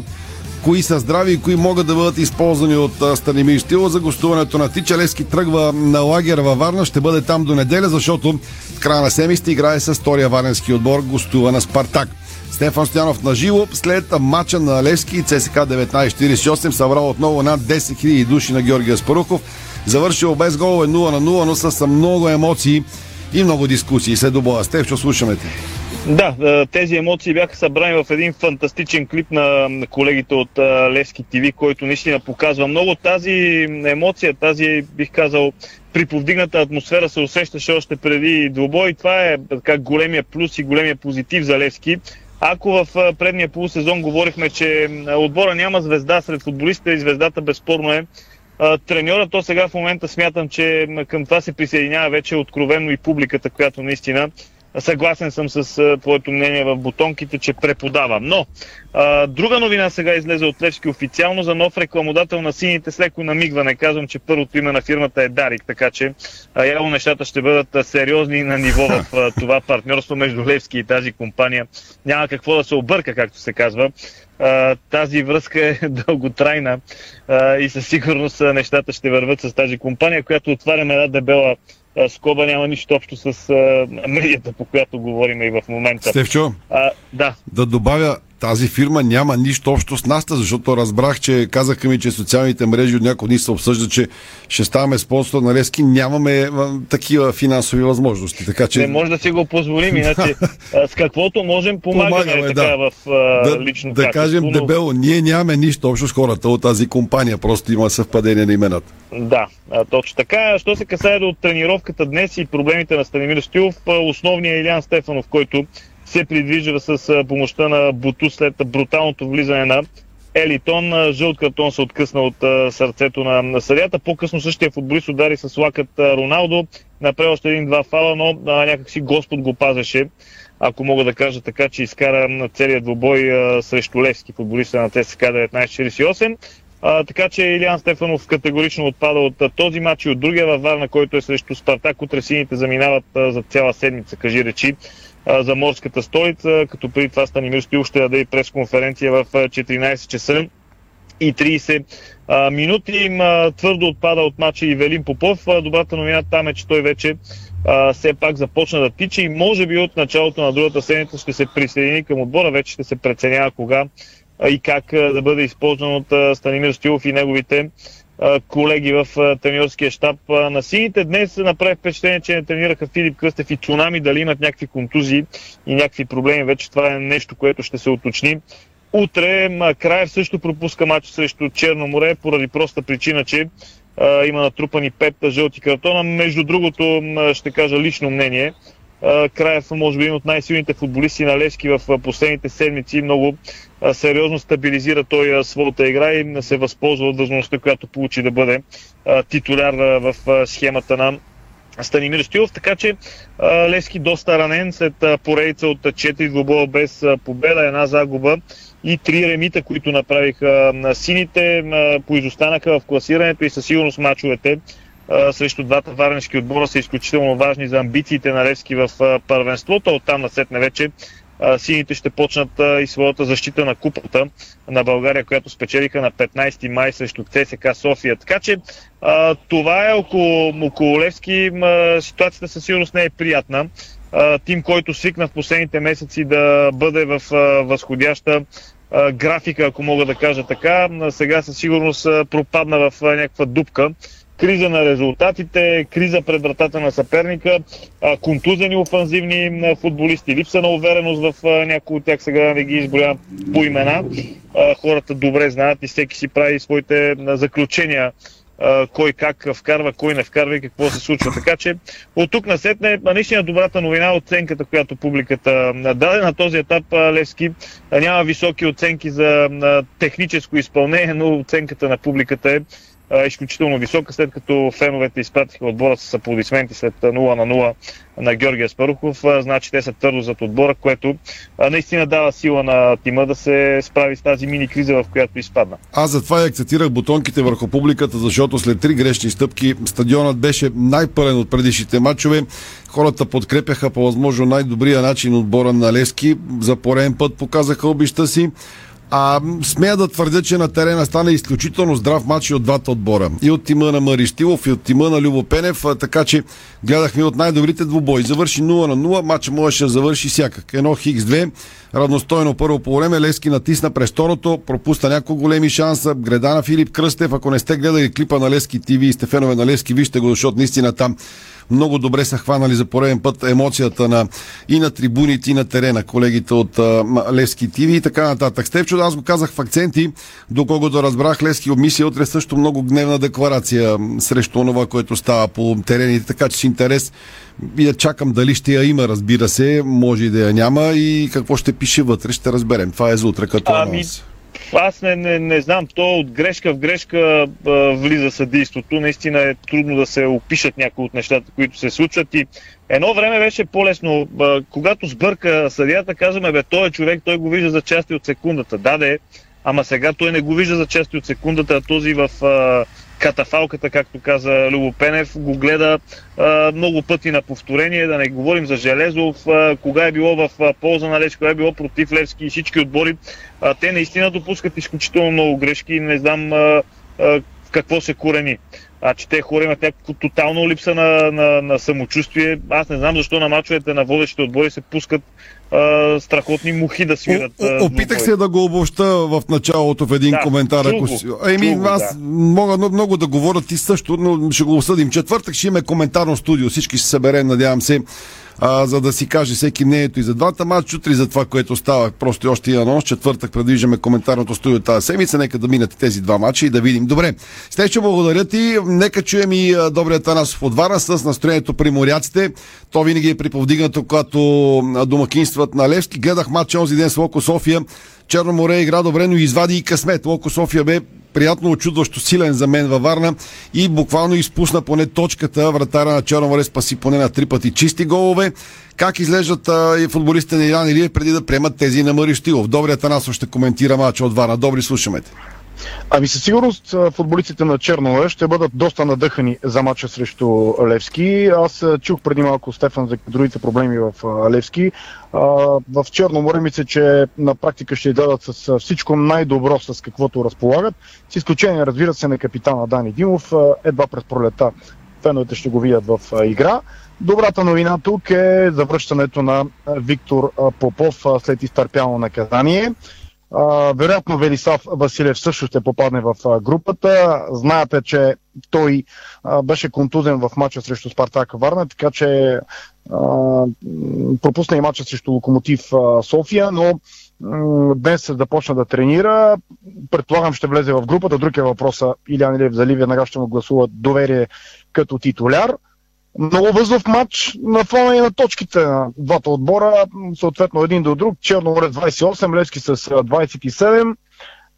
Кои са здрави и кои могат да бъдат използвани от Станимир Стилов за гостуването на Тича Лески тръгва на лагер във Варна. Ще бъде там до неделя, защото в края на седмицата играе с втория варненски отбор, гостува на Спартак. Стефан Стоянов на живо след матча на Левски и ЦСК 1948 събрал отново над 10 000 души на Георгия Спарухов. Завършил без голове 0 на 0, но с много емоции и много дискусии. След добоя. Стефчо, слушаме те. Да, е, тези емоции бяха събрани в един фантастичен клип на колегите от е, Левски ТВ, който наистина показва много тази емоция, тази, бих казал, приповдигната атмосфера се усещаше още преди двубой. Това е така големия плюс и големия позитив за Левски. Ако в е, предния полусезон говорихме, че отбора няма звезда сред футболистите и звездата безспорно е треньора, то сега в момента смятам, че към това се присъединява вече откровенно и публиката, която наистина Съгласен съм с твоето мнение в бутонките, че преподава. Но, а, друга новина сега излезе от Левски официално за нов рекламодател на сините с леко намигване. Казвам, че първото име на фирмата е Дарик, така че а, явно нещата ще бъдат сериозни на ниво в а, това партньорство между Левски и тази компания. Няма какво да се обърка, както се казва. А, тази връзка е дълготрайна а, и със сигурност нещата ще върват с тази компания, която отваряме една дебела скоба няма нищо общо с а, медията, по която говорим и в момента. Стевчо, а, да. да добавя, тази фирма няма нищо общо с нас, защото разбрах, че казаха ми, че социалните мрежи от някои дни се обсъждат, че ще ставаме спонсор на Лески. Нямаме такива финансови възможности. Така, че... Не може да си го позволим, иначе с каквото можем помагаме, помагаме така, да. в а, да, лично Да кажем но... дебело, ние нямаме нищо общо с хората от тази компания, просто има съвпадение на имената. Да, точно така. Що се касае до тренировката днес и проблемите на Станимир Стилов, основният е Илян Стефанов, който се придвижва с помощта на Буту след бруталното влизане на Елитон. Жълт картон се откъсна от сърцето на, съдята. По-късно същия футболист удари с лакът Роналдо. Направи още един-два фала, но някакси Господ го пазеше. Ако мога да кажа така, че изкара целият двубой а, срещу Левски, футболиста на ТСК 1948. А, така че Илиан Стефанов категорично отпада от а, този матч и от другия във Варна, който е срещу Спартак. Утре сините заминават а, за цяла седмица, кажи речи за морската столица, като преди това Станимир Стоил ще даде и пресконференция в 14 часа и 30 а, минути. А, твърдо отпада от матча и Велин Попов. А, добрата новина там е, че той вече а, все пак започна да тича и може би от началото на другата седмица ще се присъедини към отбора. Вече ще се преценява кога и как да бъде използван от Станимир Стилов и неговите колеги в треньорския щаб на сините. Днес направи впечатление, че не тренираха Филип Кръстев и Цунами, дали имат някакви контузии и някакви проблеми. Вече това е нещо, което ще се уточни. Утре Краев също пропуска матч срещу Черно море, поради проста причина, че а, има натрупани пет жълти картона. Между другото, ще кажа лично мнение, Краев може би от най-силните футболисти на Левски в последните седмици. Много сериозно стабилизира той своята игра и се възползва от възможността, която получи да бъде титуляр в схемата на Станимир Стилов, така че Левски доста ранен след поредица от 4 двубоя без победа, една загуба и три ремита, които направиха на сините, поизостанаха в класирането и със сигурност мачовете срещу двата варнешки отбора са изключително важни за амбициите на Левски в първенството. Оттам насетне вече сините ще почнат и своята защита на купата на България, която спечелиха на 15 май срещу ЦСК София. Така че това е около, около Левски. Ситуацията със сигурност не е приятна. Тим, който свикна в последните месеци да бъде в възходяща графика, ако мога да кажа така, сега със сигурност пропадна в някаква дупка криза на резултатите, криза пред вратата на съперника, контузени офанзивни футболисти, липса на увереност в някои от тях, сега не ги изброявам по имена. Хората добре знаят и всеки си прави своите заключения кой как вкарва, кой не вкарва и какво се случва. Така че от тук насетне наистина добрата новина е оценката, която публиката даде на този етап Левски. Няма високи оценки за техническо изпълнение, но оценката на публиката е изключително висока, след като феновете изпратиха отбора с аплодисменти след 0 на 0 на Георгия Спарухов. Значи те са твърдо зад отбора, което наистина дава сила на тима да се справи с тази мини криза, в която изпадна. Аз затова и акцентирах бутонките върху публиката, защото след три грешни стъпки стадионът беше най-пълен от предишните матчове. Хората подкрепяха по възможно най-добрия начин отбора на Левски. За пореден път показаха обища си. А смея да твърдя, че на терена стана изключително здрав матч и от двата отбора. И от тима на Мариштилов, и от тима на Любо Пенев, а, така че гледахме от най-добрите двубои. Завърши 0 на 0, матча можеше да завърши всякак. Едно хикс 2 равностойно първо по време, Лески натисна през второто, пропуста няколко големи шанса, греда на Филип Кръстев, ако не сте гледали клипа на Лески ТВ и сте фенове на Лески, вижте го, защото наистина там много добре са хванали за пореден път емоцията на и на трибуните, и на терена, колегите от Левски ТВ и така нататък. Степчо, аз го казах в акценти, доколкото разбрах, Левски обмисля утре също много гневна декларация срещу това, което става по терените, така че с интерес и я чакам дали ще я има, разбира се, може и да я няма и какво ще пише вътре, ще разберем. Това е за утре като Ами, анонс. Аз не, не, не знам, то от грешка в грешка а, влиза съдейството. Наистина е трудно да се опишат някои от нещата, които се случват. И едно време беше по-лесно. А, когато сбърка съдията, казваме, бе, той е човек, той го вижда за части от секундата. Да, де, ама сега той не го вижда за части от секундата, а този в а, катафалката, както каза Любо Пенев, го гледа а, много пъти на повторение, да не говорим за Железов, а, кога е било в а, полза на Левски, кога е било против Левски и всички отбори. А, те наистина допускат изключително много грешки и не знам а, а, какво се корени. А, че те хора имат някакво тотално липса на, на, на самочувствие. Аз не знам защо на мачовете на водещите отбори се пускат а, страхотни мухи да свират. О, опитах двубой. се да го обобща в началото в един Да, коментар. Ако. Еми, чул аз да. мога много, да говоря ти също, но ще го осъдим. Четвъртък ще имаме коментарно студио. Всички ще се съберем, надявам се, а, за да си каже всеки мнението и за двата матча, утре за това, което става. Просто още и анонс. Четвъртък предвиждаме коментарното студио тази седмица. Нека да минат тези два матча и да видим. Добре, Стече, благодаря ти. Нека чуем и а, добрия Танасов от Варна с настроението при моряците. То винаги е приповдигнато, когато домакинстват на Левски. Гледах матча онзи ден с Локо София. Черно море игра добре, но извади и късмет. Локо София бе приятно очудващо силен за мен във Варна и буквално изпусна поне точката. Вратаря на Черно море спаси поне на три пъти чисти голове. Как изглеждат и футболистите на Иран Илиев преди да приемат тези на Мариштилов? Добри Атанасов ще коментира матча от Варна. Добри, слушаме те. Ами със сигурност футболистите на Чернове ще бъдат доста надъхани за матча срещу Левски. Аз чух преди малко Стефан за другите проблеми в Левски. В Черно море мисля, че на практика ще дадат с всичко най-добро, с каквото разполагат. С изключение, разбира се, на капитана Дани Димов. Едва през пролета феновете ще го видят в игра. Добрата новина тук е завръщането на Виктор Попов след изтърпяно наказание. Вероятно Велислав Василев също ще попадне в групата. Знаете, че той беше контузен в матча срещу Спартак Варна, така че пропусна и матча срещу Локомотив София, но днес започна да тренира. Предполагам ще влезе в групата. Друг е въпроса Илян Илев дали веднага ще му гласува доверие като титуляр. Много възлов матч на фона и на точките на двата отбора, съответно един до друг. Черно море с 28, Левски с а, 27.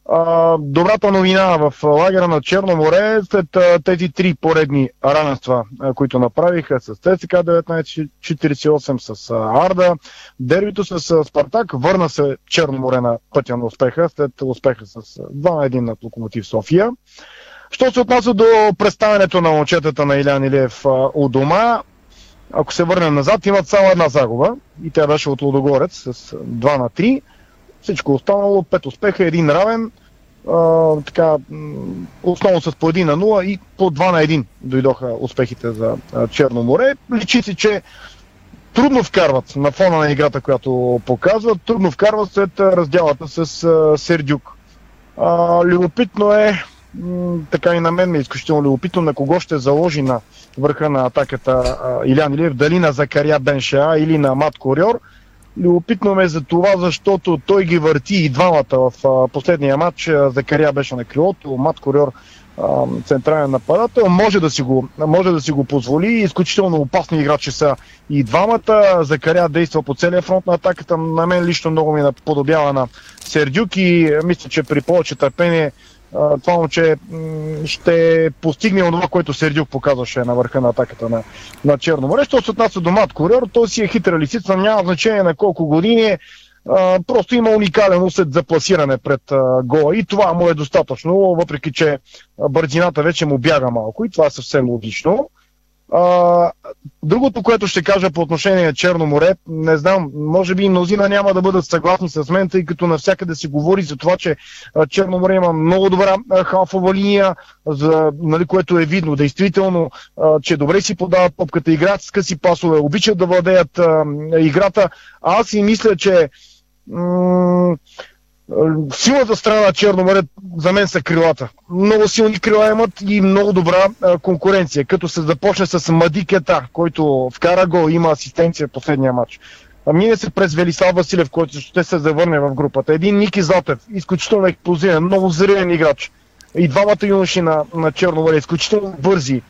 А, добрата новина в лагера на Черно море след а, тези три поредни равенства, които направиха с ЦСК 1948, с а, Арда, дербито с Спартак, върна се Черно море на пътя на успеха след успеха с а, 2 на 1 над Локомотив София. Що се отнася до представянето на момчетата на Илян Илиев у дома, ако се върнем назад, имат само една загуба и тя беше от Лудогорец с 2 на 3. Всичко останало, 5 успеха, един равен, а, така, основно с по 1 на 0 и по 2 на 1 дойдоха успехите за Черно море. Личи си, че трудно вкарват на фона на играта, която показват, трудно вкарват след а, разделата с Сердюк. А, любопитно е така и на мен ми е изключително любопитно на кого ще заложи на върха на атаката Илян Илиев, дали на Закаря Бенша или на Мат Кориор. Любопитно ме е за това, защото той ги върти и двамата в последния матч. Закаря беше на крилото, Мат Кориор централен нападател, може да си го, може да си го позволи. Изключително опасни играчи са и двамата. Закаря действа по целия фронт на атаката. На мен лично много ми наподобява на Сердюк и мисля, че при повече търпение това момче ще постигне това, което Сердюк показваше на върха на атаката на, на Черно море. Що се отнася до Мат Курьор, той си е хитра лисица, няма значение на колко години е. Просто има уникален усет за пласиране пред гола и това му е достатъчно, въпреки че бързината вече му бяга малко и това е съвсем логично. А, другото, което ще кажа по отношение на Черно море, не знам, може би и мнозина няма да бъдат съгласни с мен, тъй като навсякъде се говори за това, че Черно море има много добра халфова линия, за, нали, което е видно действително, а, че добре си подават топката, играят с къси пасове, обичат да владеят а, играта. Аз си мисля, че м- Силната страна на Черно море за мен са крилата. Много силни крила имат и много добра конкуренция. Като се започне с Мади Кета, който вкара гол, има асистенция последния матч. А мине се през Велисал Василев, който ще се завърне в групата. Един Ники Зотев, изключително експлозивен, много зрелен играч. И двамата юноши на, на Черно море, изключително бързи.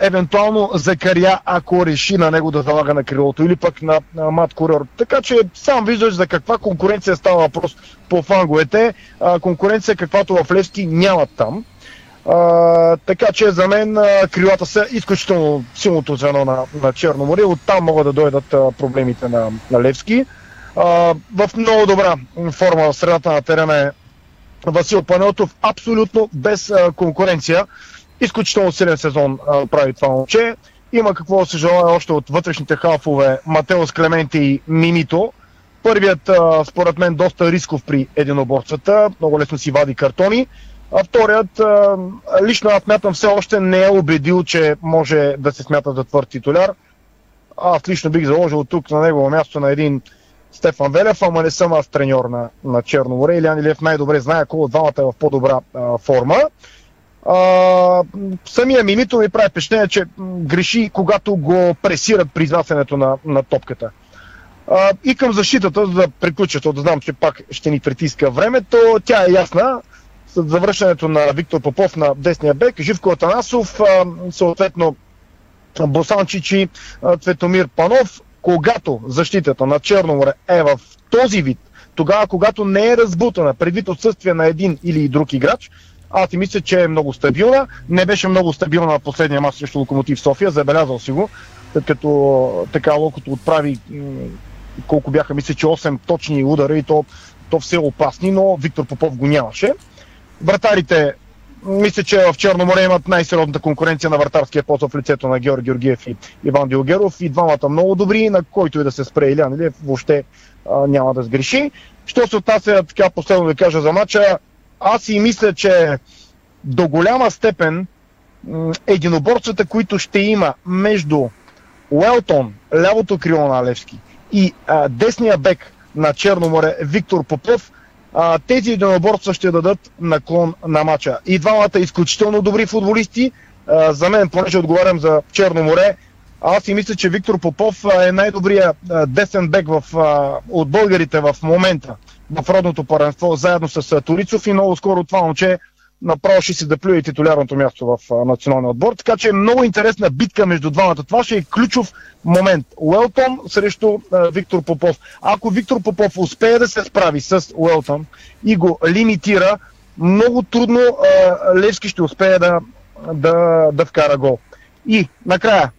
Евентуално Закаря, ако реши на него да залага на крилото или пък на, на Мат Курьор. Така че сам виждаш за каква конкуренция става въпрос по фанговете. А, конкуренция каквато в Левски нямат там. А, така че за мен а, крилата са изключително силното звено на, на Черно море. Оттам могат да дойдат а, проблемите на, на Левски. А, в много добра форма в средата на терена е Васил Панелтов, абсолютно без а, конкуренция. Изключително силен сезон а, прави това момче. Има какво се желая още от вътрешните халфове Матеос Клементи и Мимито. Първият, а, според мен, доста рисков при единоборствата. Много лесно си вади картони. А вторият, а, лично аз смятам, все още не е убедил, че може да се смята за твърд титуляр. Аз лично бих заложил тук на негово място на един Стефан Велев, ама не съм аз треньор на, на Черно море. Илян Илиев най-добре знае, ако двамата е в по-добра а, форма. А, самия Мимито ми прави впечатление, че греши, когато го пресират при изнасянето на, на топката. А, и към защитата, за да приключа, защото знам, че пак ще ни притиска времето, тя е ясна. С завръщането на Виктор Попов на десния бек, Живко Атанасов, а, съответно Босанчичи, Цветомир Панов, когато защитата на Черно море е в този вид, тогава когато не е разбутана предвид отсъствие на един или друг играч, аз си мисля, че е много стабилна. Не беше много стабилна на последния мач срещу Локомотив София, забелязал си го, след като така Локото отправи колко бяха, мисля, че 8 точни удара и то, то все опасни, но Виктор Попов го нямаше. Вратарите, мисля, че в Черно море имат най-сериозната конкуренция на вратарския пост в лицето на Георги Георгиев и Иван Дилгеров. И двамата много добри, на който и да се спре Илян Илиев, въобще а, няма да сгреши. Що се отнася така последно да кажа за мача, аз си мисля, че до голяма степен м, единоборствата, които ще има между Уелтон, лявото крило на Левски и а, десния бек на Черно море Виктор Попов, а, тези единоборства ще дадат наклон на матча. И двамата изключително добри футболисти. А, за мен, понеже отговарям за Черно море, аз си мисля, че Виктор Попов е най-добрият десен бек в, а, от българите в момента в родното паренство, заедно с а, Торицов и много скоро това момче направо ще си да плюе титулярното място в националния отбор. Така че е много интересна битка между двамата. Това ще е ключов момент. Уелтон срещу а, Виктор Попов. Ако Виктор Попов успее да се справи с Уелтон и го лимитира, много трудно а, Левски ще успее да, да, да вкара гол. И накрая,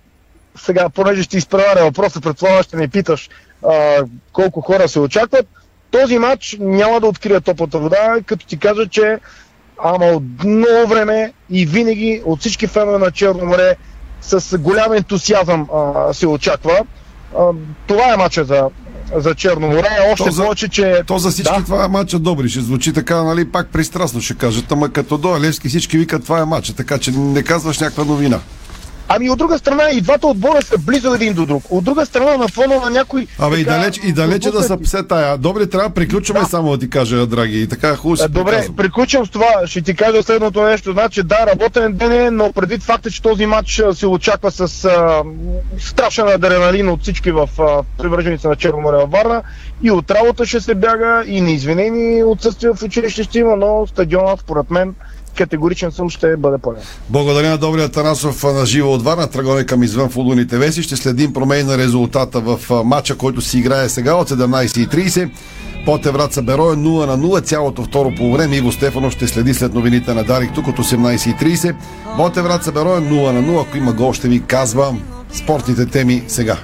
сега, понеже ще изпреваря въпроса, предполагам ще ме питаш а, колко хора се очакват, този матч няма да открия топлата вода, като ти кажа, че ама от много време и винаги от всички фенове на Черно море с голям ентусиазъм а, се очаква. А, това е матча за, за Черно море. Още То повече, че... То за всички Да. това е матча добри. Ще звучи така, нали, пак пристрастно ще кажат. Ама като до Левски всички викат това е матча, така че не казваш някаква новина. Ами от друга страна и двата отбора са близо един до друг. От друга страна на фона на някой... Абе, и далеч, и далече да са все тая. Добре, трябва да приключваме да. само да ти кажа, драги. И така хубаво Добре, приказвам. приключвам с това. Ще ти кажа следното нещо. Значи да, работен ден е, но предвид факта, че този матч се очаква с а, страшен адреналин от всички в а, привърженици на Черно море във Варна и от работа ще се бяга и неизвинени отсъствия в училище ще има, но стадионът, според мен, категоричен съм, ще бъде пълен. Благодаря на Добрия Танасов на живо от Варна. Тръгваме към извън футболните веси. Ще следим промени на резултата в матча, който си играе сега от 17.30. Поте Враца Берое 0 на 0 цялото второ по време. Иво Стефанов ще следи след новините на Дарик тук от 18.30. Боте Враца Берое 0 на 0. Ако има гол, ще ви казва спортните теми сега.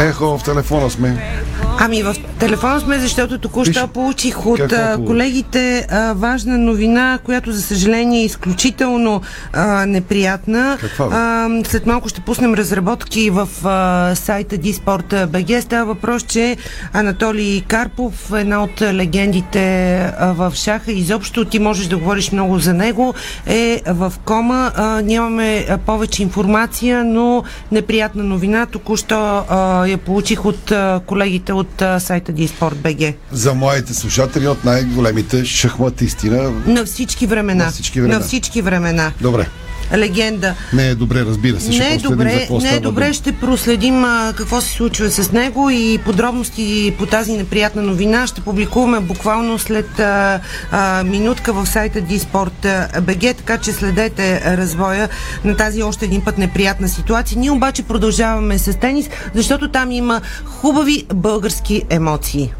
Ехо, в телефона сме. Ами в телефона сме, защото току-що получих от какво колегите а, важна новина, която за съжаление е изключително а, неприятна. Каква, а, след малко ще пуснем разработки в а, сайта dsport.bg. Става въпрос, че Анатолий Карпов, една от легендите а, в шаха, изобщо ти можеш да говориш много за него, е в кома. А, нямаме а, повече информация, но неприятна новина. Току-що а, я получих от а, колегите от а, сайта dsport.bg. За моите слушатели от най-големите шахматисти на... На всички времена. На всички времена. На всички времена. Добре. Легенда. Не е добре, разбира се. ще Не е добре, не е добре, дума. ще проследим а, какво се случва с него и подробности по тази неприятна новина ще публикуваме буквално след а, а, минутка в сайта dsport.bg, така че следете развоя на тази още един път неприятна ситуация. Ние обаче продължаваме с тенис, защото там има хубави български емоции.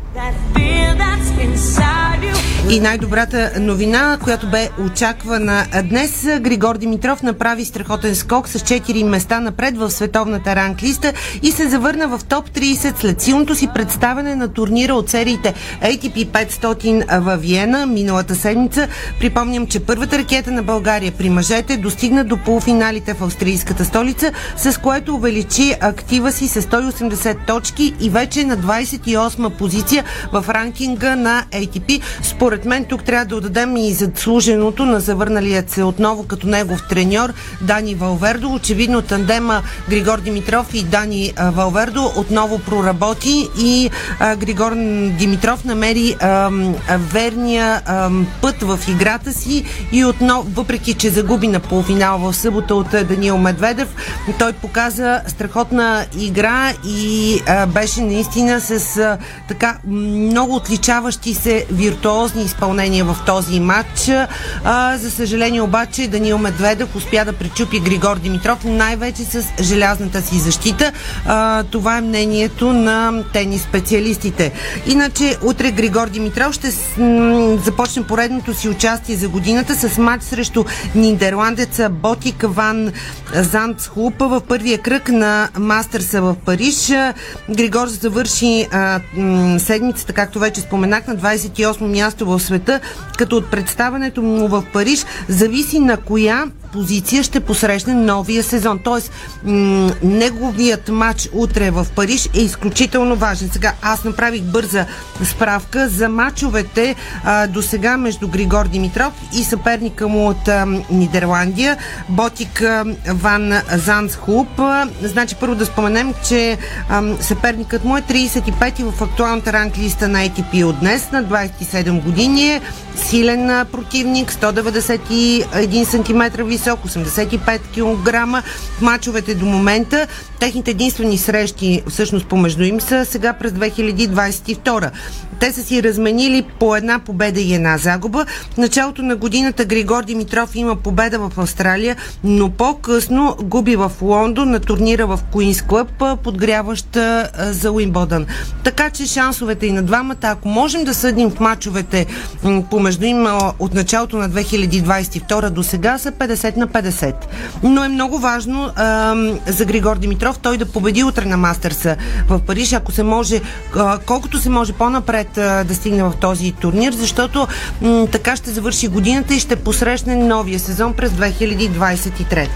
И най-добрата новина, която бе очаквана днес, Григор Димитров направи страхотен скок с 4 места напред в световната ранглиста и се завърна в топ 30 след силното си представяне на турнира от сериите ATP 500 във Виена миналата седмица. Припомням, че първата ракета на България при мъжете достигна до полуфиналите в австрийската столица, с което увеличи актива си с 180 точки и вече е на 28 позиция в ранкинга на ATP. Според мен тук трябва да отдадем и заслуженото на завърналият се отново като негов треньор Дани Валвердо. Очевидно тандема Григор Димитров и Дани а, Валвердо отново проработи и а, Григор Димитров намери ам, а, верния ам, път в играта си и отново, въпреки че загуби на полуфинал в събота от а, Даниил Медведев, той показа страхотна игра и а, беше наистина с а, така много отличаващи се виртуозни изпълнения в този матч. А, за съжаление обаче Даниил Медведев успя да пречупи Григор Димитров най-вече с желязната си защита. А, това е мнението на тенис специалистите. Иначе утре Григор Димитров ще с, започне поредното си участие за годината с матч срещу нидерландеца Ботик Ван Зандсхуп в първия кръг на Мастърса в Париж. Григор завърши а, м, седмицата, както вече споменах, на 28 място в света, като от представането му в Париж зависи на коя позиция ще посрещне новия сезон. Тоест, м- неговият матч утре в Париж е изключително важен. Сега аз направих бърза справка за матчовете до сега между Григор Димитров и съперника му от а, Нидерландия, Ботик а, Ван Зансхуп. А, Значи първо да споменем, че а, съперникът му е 35 в актуалната ранглиста на ATP от днес, на 27 години е силен противник, 191 см висок, 85 кг. Мачовете до момента, техните единствени срещи всъщност помежду им са сега през 2022. Те са си разменили по една победа и една загуба. В началото на годината Григор Димитров има победа в Австралия, но по-късно губи в Лондон на турнира в Куинс Клъб, подгряваща за Уимбодън. Така че шансовете и на двамата, ако можем да съдим в мачовете помежду им от началото на 2022 до сега са 50 на 50. Но е много важно а, за Григор Димитров той да победи утре на Мастърса в Париж, ако се може, колкото се може по-напред да стигне в този турнир, защото м, така ще завърши годината и ще посрещне новия сезон през 2023.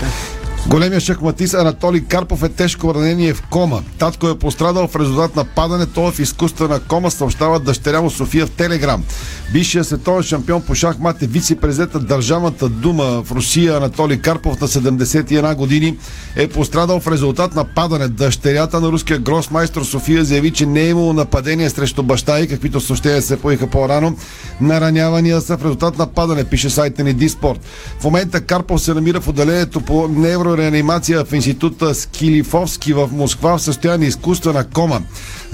Големия шахматист Анатолий Карпов е тежко ранен и е в кома. Татко е пострадал в резултат на падане. Той е в изкуствена кома, съобщава дъщеря му София в Телеграм. Бившия световен шампион по шахмат е вице-президент на Държавната дума в Русия Анатолий Карпов на 71 години е пострадал в резултат на падане. Дъщерята на руския гросмайстор София заяви, че не е имало нападение срещу баща и каквито съобщения се поиха по-рано. Наранявания са в резултат на падане, пише сайта ни Диспорт. В момента Карпов се намира в отделението по неврореанимация в института Скилифовски в Москва в състояние изкуствена кома.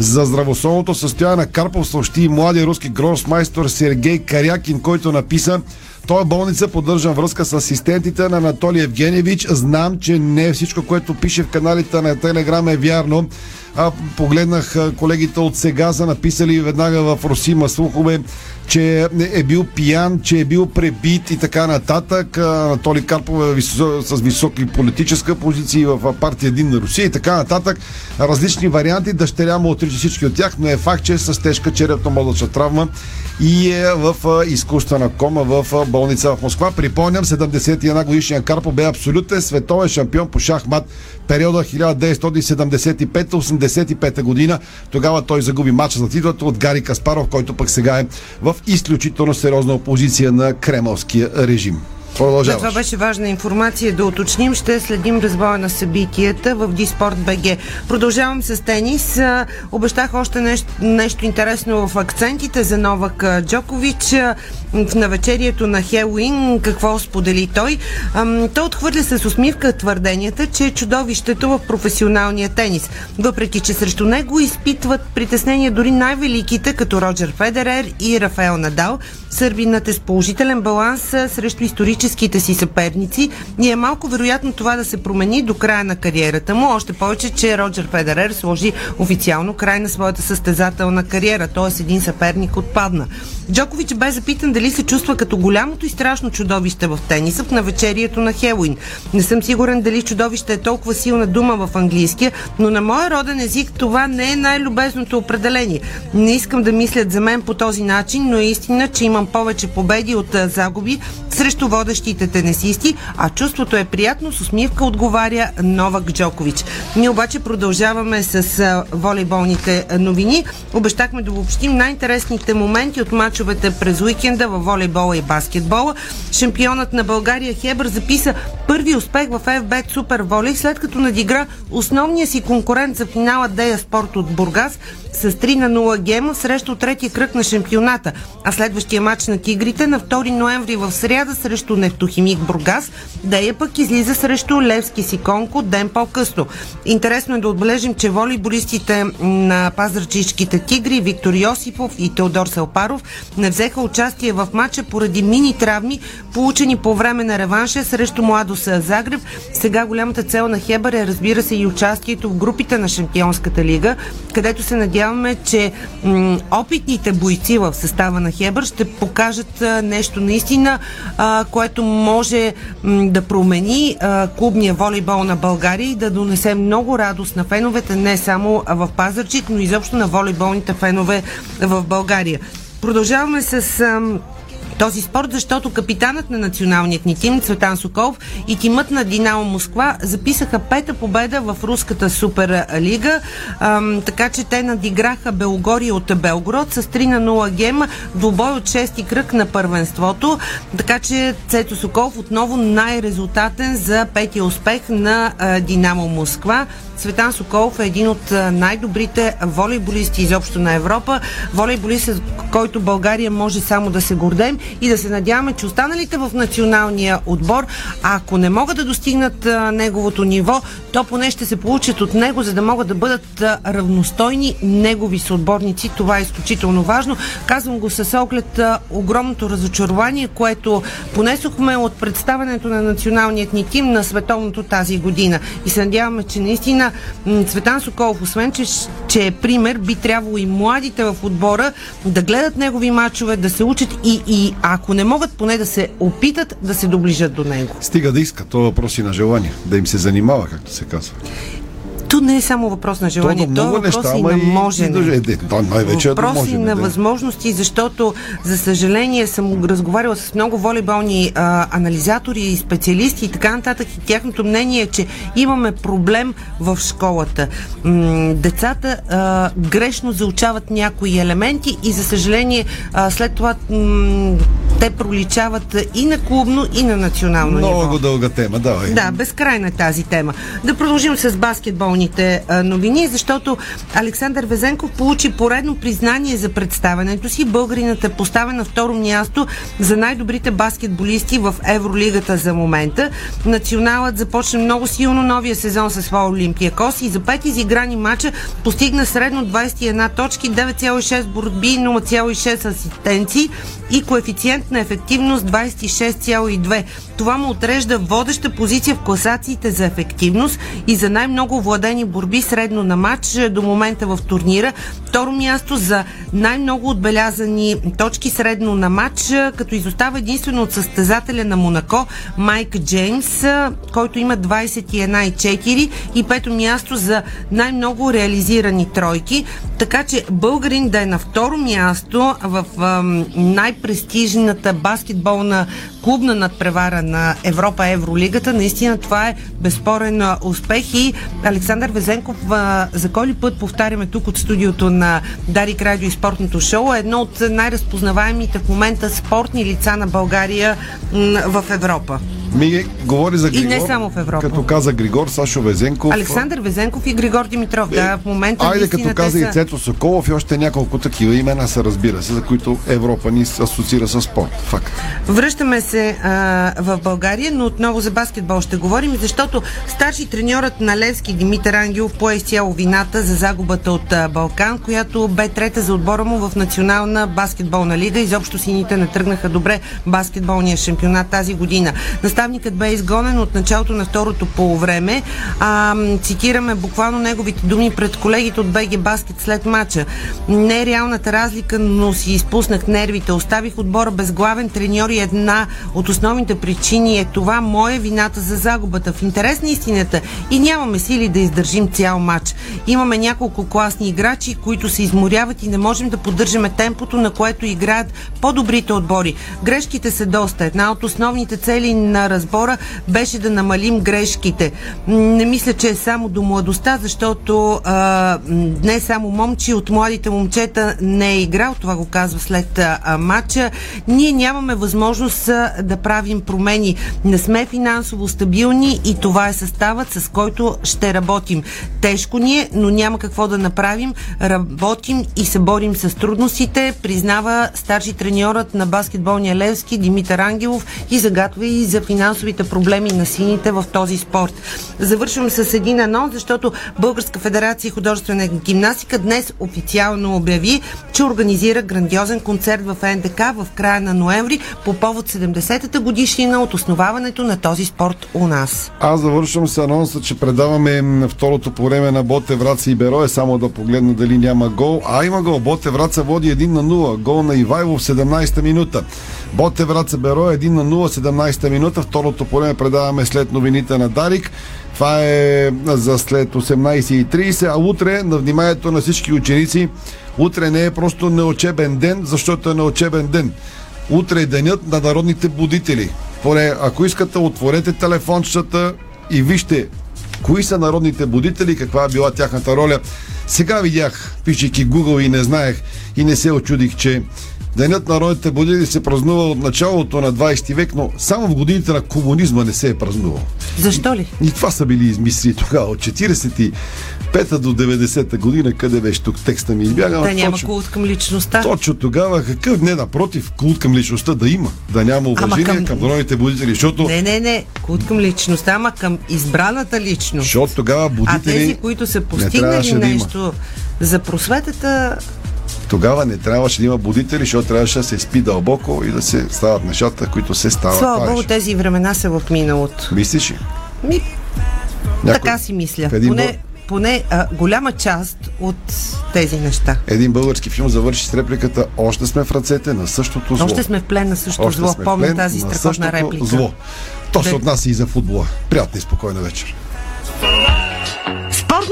За здравословното състояние на Карпов съобщи и младия руски гросмайстор Сергей Карякин, който написа той болница поддържам връзка с асистентите на Анатолий Евгеньевич. Знам, че не всичко, което пише в каналите на Телеграм е вярно. А, погледнах колегите от сега са написали веднага в Русима слухове, че е бил пиян, че е бил пребит и така нататък. Анатолий Карпов е висо, с високи политическа позиции в партия Един на Русия и така нататък. Различни варианти. Дъщеря му отрича всички от тях, но е факт, че е с тежка черепно-мозъчна травма и е в изкуствена кома в болница в Москва. Припомням, 71 годишния Карпо бе абсолютен световен шампион по шахмат периода 1975-85 година. Тогава той загуби матча за титлата от Гари Каспаров, който пък сега е в изключително сериозна опозиция на кремълския режим. Да, това беше важна информация. Да уточним, ще следим разбоя на събитията в Диспорт БГ. Продължавам с тенис. Обещах още нещо, нещо интересно в акцентите за Новак Джокович. В навечерието на Хелуин какво сподели той? Той отхвърля с усмивка твърденията, че е чудовището в професионалния тенис. Въпреки, че срещу него изпитват притеснение дори най-великите, като Роджер Федерер и Рафаел Надал, Сърбинът е с положителен баланс срещу историческите си съперници и е малко вероятно това да се промени до края на кариерата му. Още повече, че Роджер Федерер сложи официално край на своята състезателна кариера, т.е. един съперник отпадна. Джокович бе запитан дали се чувства като голямото и страшно чудовище в тениса в навечерието на Хелуин. Не съм сигурен дали чудовище е толкова силна дума в английския, но на моя роден език това не е най-любезното определение. Не искам да мислят за мен по този начин, но е истина, че имам повече победи от загуби срещу водещите тенесисти, а чувството е приятно с усмивка, отговаря Новак Джокович. Ние обаче продължаваме с волейболните новини. Обещахме да обобщим най-интересните моменти от матчовете през уикенда в волейбола и баскетбола. Шампионът на България Хебър записа първи успех в FBET Супер Волей, след като надигра основния си конкурент за финала Дея Спорт от Бургас с 3 на 0 гема срещу третия кръг на шампионата. А следващия матч на Тигрите на 2 ноември в сряда срещу Нефтохимик Бургас, Дея пък излиза срещу Левски Сиконко ден по-късно. Интересно е да отбележим, че волейболистите на пазарчишките Тигри Виктор Йосипов и Теодор Салпаров не взеха участие в матча поради мини травми, получени по време на реванша срещу Младоса Загреб. Сега голямата цел на Хебър е разбира се и участието в групите на Шампионската лига, където се надяваме, че м- опитните бойци в състава на Хебър ще покажат а, нещо наистина, а, което може м- да промени а, клубния волейбол на България и да донесе много радост на феновете, не само в Пазарчик, но изобщо на волейболните фенове в България. Продължаваме с този спорт, защото капитанът на националният ни тим Цветан Соколов и тимът на Динамо Москва записаха пета победа в руската суперлига, ам, така че те надиграха Белгория от Белгород с 3 на 0 гема, двубой от 6 кръг на първенството, така че Цето Соколов отново най-резултатен за петия успех на Динамо Москва. Цветан Соколов е един от най-добрите волейболисти изобщо на Европа. Волейболист, с който България може само да се гордем и да се надяваме, че останалите в националния отбор, ако не могат да достигнат а, неговото ниво, то поне ще се получат от него, за да могат да бъдат а, равностойни негови съотборници. Това е изключително важно. Казвам го с оглед а, огромното разочарование, което понесохме от представането на националният ни тим на световното тази година. И се надяваме, че наистина Цветан Соколов, освен че, че е пример, би трябвало и младите в отбора да гледат негови мачове, да се учат и, и ако не могат, поне да се опитат да се доближат до него. Стига да искат. Това въпрос и на желание. Да им се занимава, както се казва. То не е само въпрос на желание, То то, много е въпрос неща, и на можене. и е, то най-вече е да Въпрос и на да. възможности, защото за съжаление съм разговаряла с много волейболни а, анализатори и специалисти и така нататък и тяхното мнение е, че имаме проблем в школата. М- децата а, грешно заучават някои елементи и за съжаление а, след това м- те проличават и на клубно, и на национално ниво. Много дълга тема, давай. Да, безкрайна е тази тема. Да продължим с баскетболните а, новини, защото Александър Везенков получи поредно признание за представенето си. Българинът е поставен на второ място за най-добрите баскетболисти в Евролигата за момента. Националът започна много силно новия сезон със своя Олимпиакос и за пет изиграни мача постигна средно 21 точки, 9,6 борби, 0,6 асистенции и коефициент на ефективност 26,2. Това му отрежда водеща позиция в класациите за ефективност и за най-много владени борби средно на матч е, до момента в турнира. Второ място за най-много отбелязани точки средно на матч, е, като изостава единствено от състезателя на Монако Майк Джеймс, е, който има 21,4 и пето място за най-много реализирани тройки. Така че българин да е на второ място в най-престижната баскетболна клубна надпревара на Европа Евролигата. Наистина това е безспорен успех и Александър Везенков а, за кой ли път повтаряме тук от студиото на Дарик Радио и спортното шоу е едно от най-разпознаваемите в момента спортни лица на България в Европа. Ми говори за И Григор. не само в Европа. Като каза Григор, Сашо Везенков. Александър Везенков и Григор Димитров. Да, в момента Айде, като каза те и са... Цето Соколов и още няколко такива имена се разбира се, за които Европа ни се асоциира с спорт. Факт. Връщаме се а, в България, но отново за баскетбол ще говорим, защото старши треньорът на Левски Димитър Ангелов пое изцяло вината за загубата от а, Балкан, която бе трета за отбора му в национална баскетболна лига. Изобщо сините не тръгнаха добре баскетболния шампионат тази година. Наставникът бе изгонен от началото на второто полувреме. Цитираме буквално неговите думи пред колегите от БГ Баскет след матча. Не е реалната разлика, но си изпуснах нервите. Оставих отбора без главен треньор и една от основните причини е това моя вината за загубата. В интерес на истината и нямаме сили да издържим цял матч. Имаме няколко класни играчи, които се изморяват и не можем да поддържаме темпото, на което играят по-добрите отбори. Грешките са доста. Една от основните цели на разбора беше да намалим грешките. Не мисля, че е само до младостта, защото а, не само момчи от младите момчета не е играл, това го казва след а, матча. Ние нямаме възможност а, да правим промени. Не сме финансово стабилни и това е съставът, с който ще работим. Тежко ни е, но няма какво да направим. Работим и се борим с трудностите, признава старши треньорът на баскетболния Левски Димитър Ангелов и загатва и за финансовите проблеми на сините в този спорт. Завършвам с един анонс, защото Българска федерация художествена гимнастика днес официално обяви, че организира грандиозен концерт в НДК в края на ноември по повод 70-та годишнина от основаването на този спорт у нас. Аз завършвам с анонса, че предаваме второто по време на Боте Враца и Берое, само да погледна дали няма гол. А има гол. Боте Враца води 1 на 0. Гол на Ивайло в 17-та минута. Боте Враца Берое 1 на 0 17-та минута. Второто по предаваме след новините на Дарик. Това е за след 18.30, а утре на вниманието на всички ученици, утре не е просто неучебен ден, защото е неучебен ден. Утре е денят на народните будители. Поне, ако искате, отворете телефончета и вижте кои са народните будители, каква е била тяхната роля. Сега видях, пишейки Google и не знаех и не се очудих, че Денят на народните будители се празнува от началото на 20 век, но само в годините на комунизма не се е празнувал. Защо ли? И това са били измисли тогава. От 45-та до 90-та година, къде беше тук текста ми избяга. Да ама няма точно- култ към личността. Точно тогава, какъв не, напротив, култ към личността да има. Да няма уважение към- към... народните будители, защото, Не, не, не. Култ към личността, ама към избраната личност. защото тогава А будители тези, които са постигнали трябваше да има. нещо за просветата, Тогава не трябваше да има будители, защото трябваше да се спи дълбоко и да се стават нещата, които се стават. слава Богу, тези времена са в миналото. Мислиш ли? Ми, Някой- така си мисля. в един Поне, поне а, голяма част от тези неща. Един български филм завърши с репликата Още сме в ръцете на същото зло. Още сме в плен на същото Още зло. Помня тази на страхотна реплика. Зло. То се отнася и за футбола. Приятна и спокойна вечер.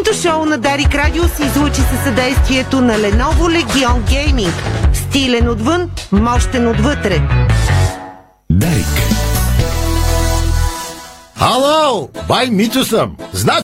Днешното шоу на Дарик Радио се излучи със съдействието на Lenovo Legion Gaming. Стилен отвън, мощен отвътре. Дарик. Хало! Бай Митю съм. Значи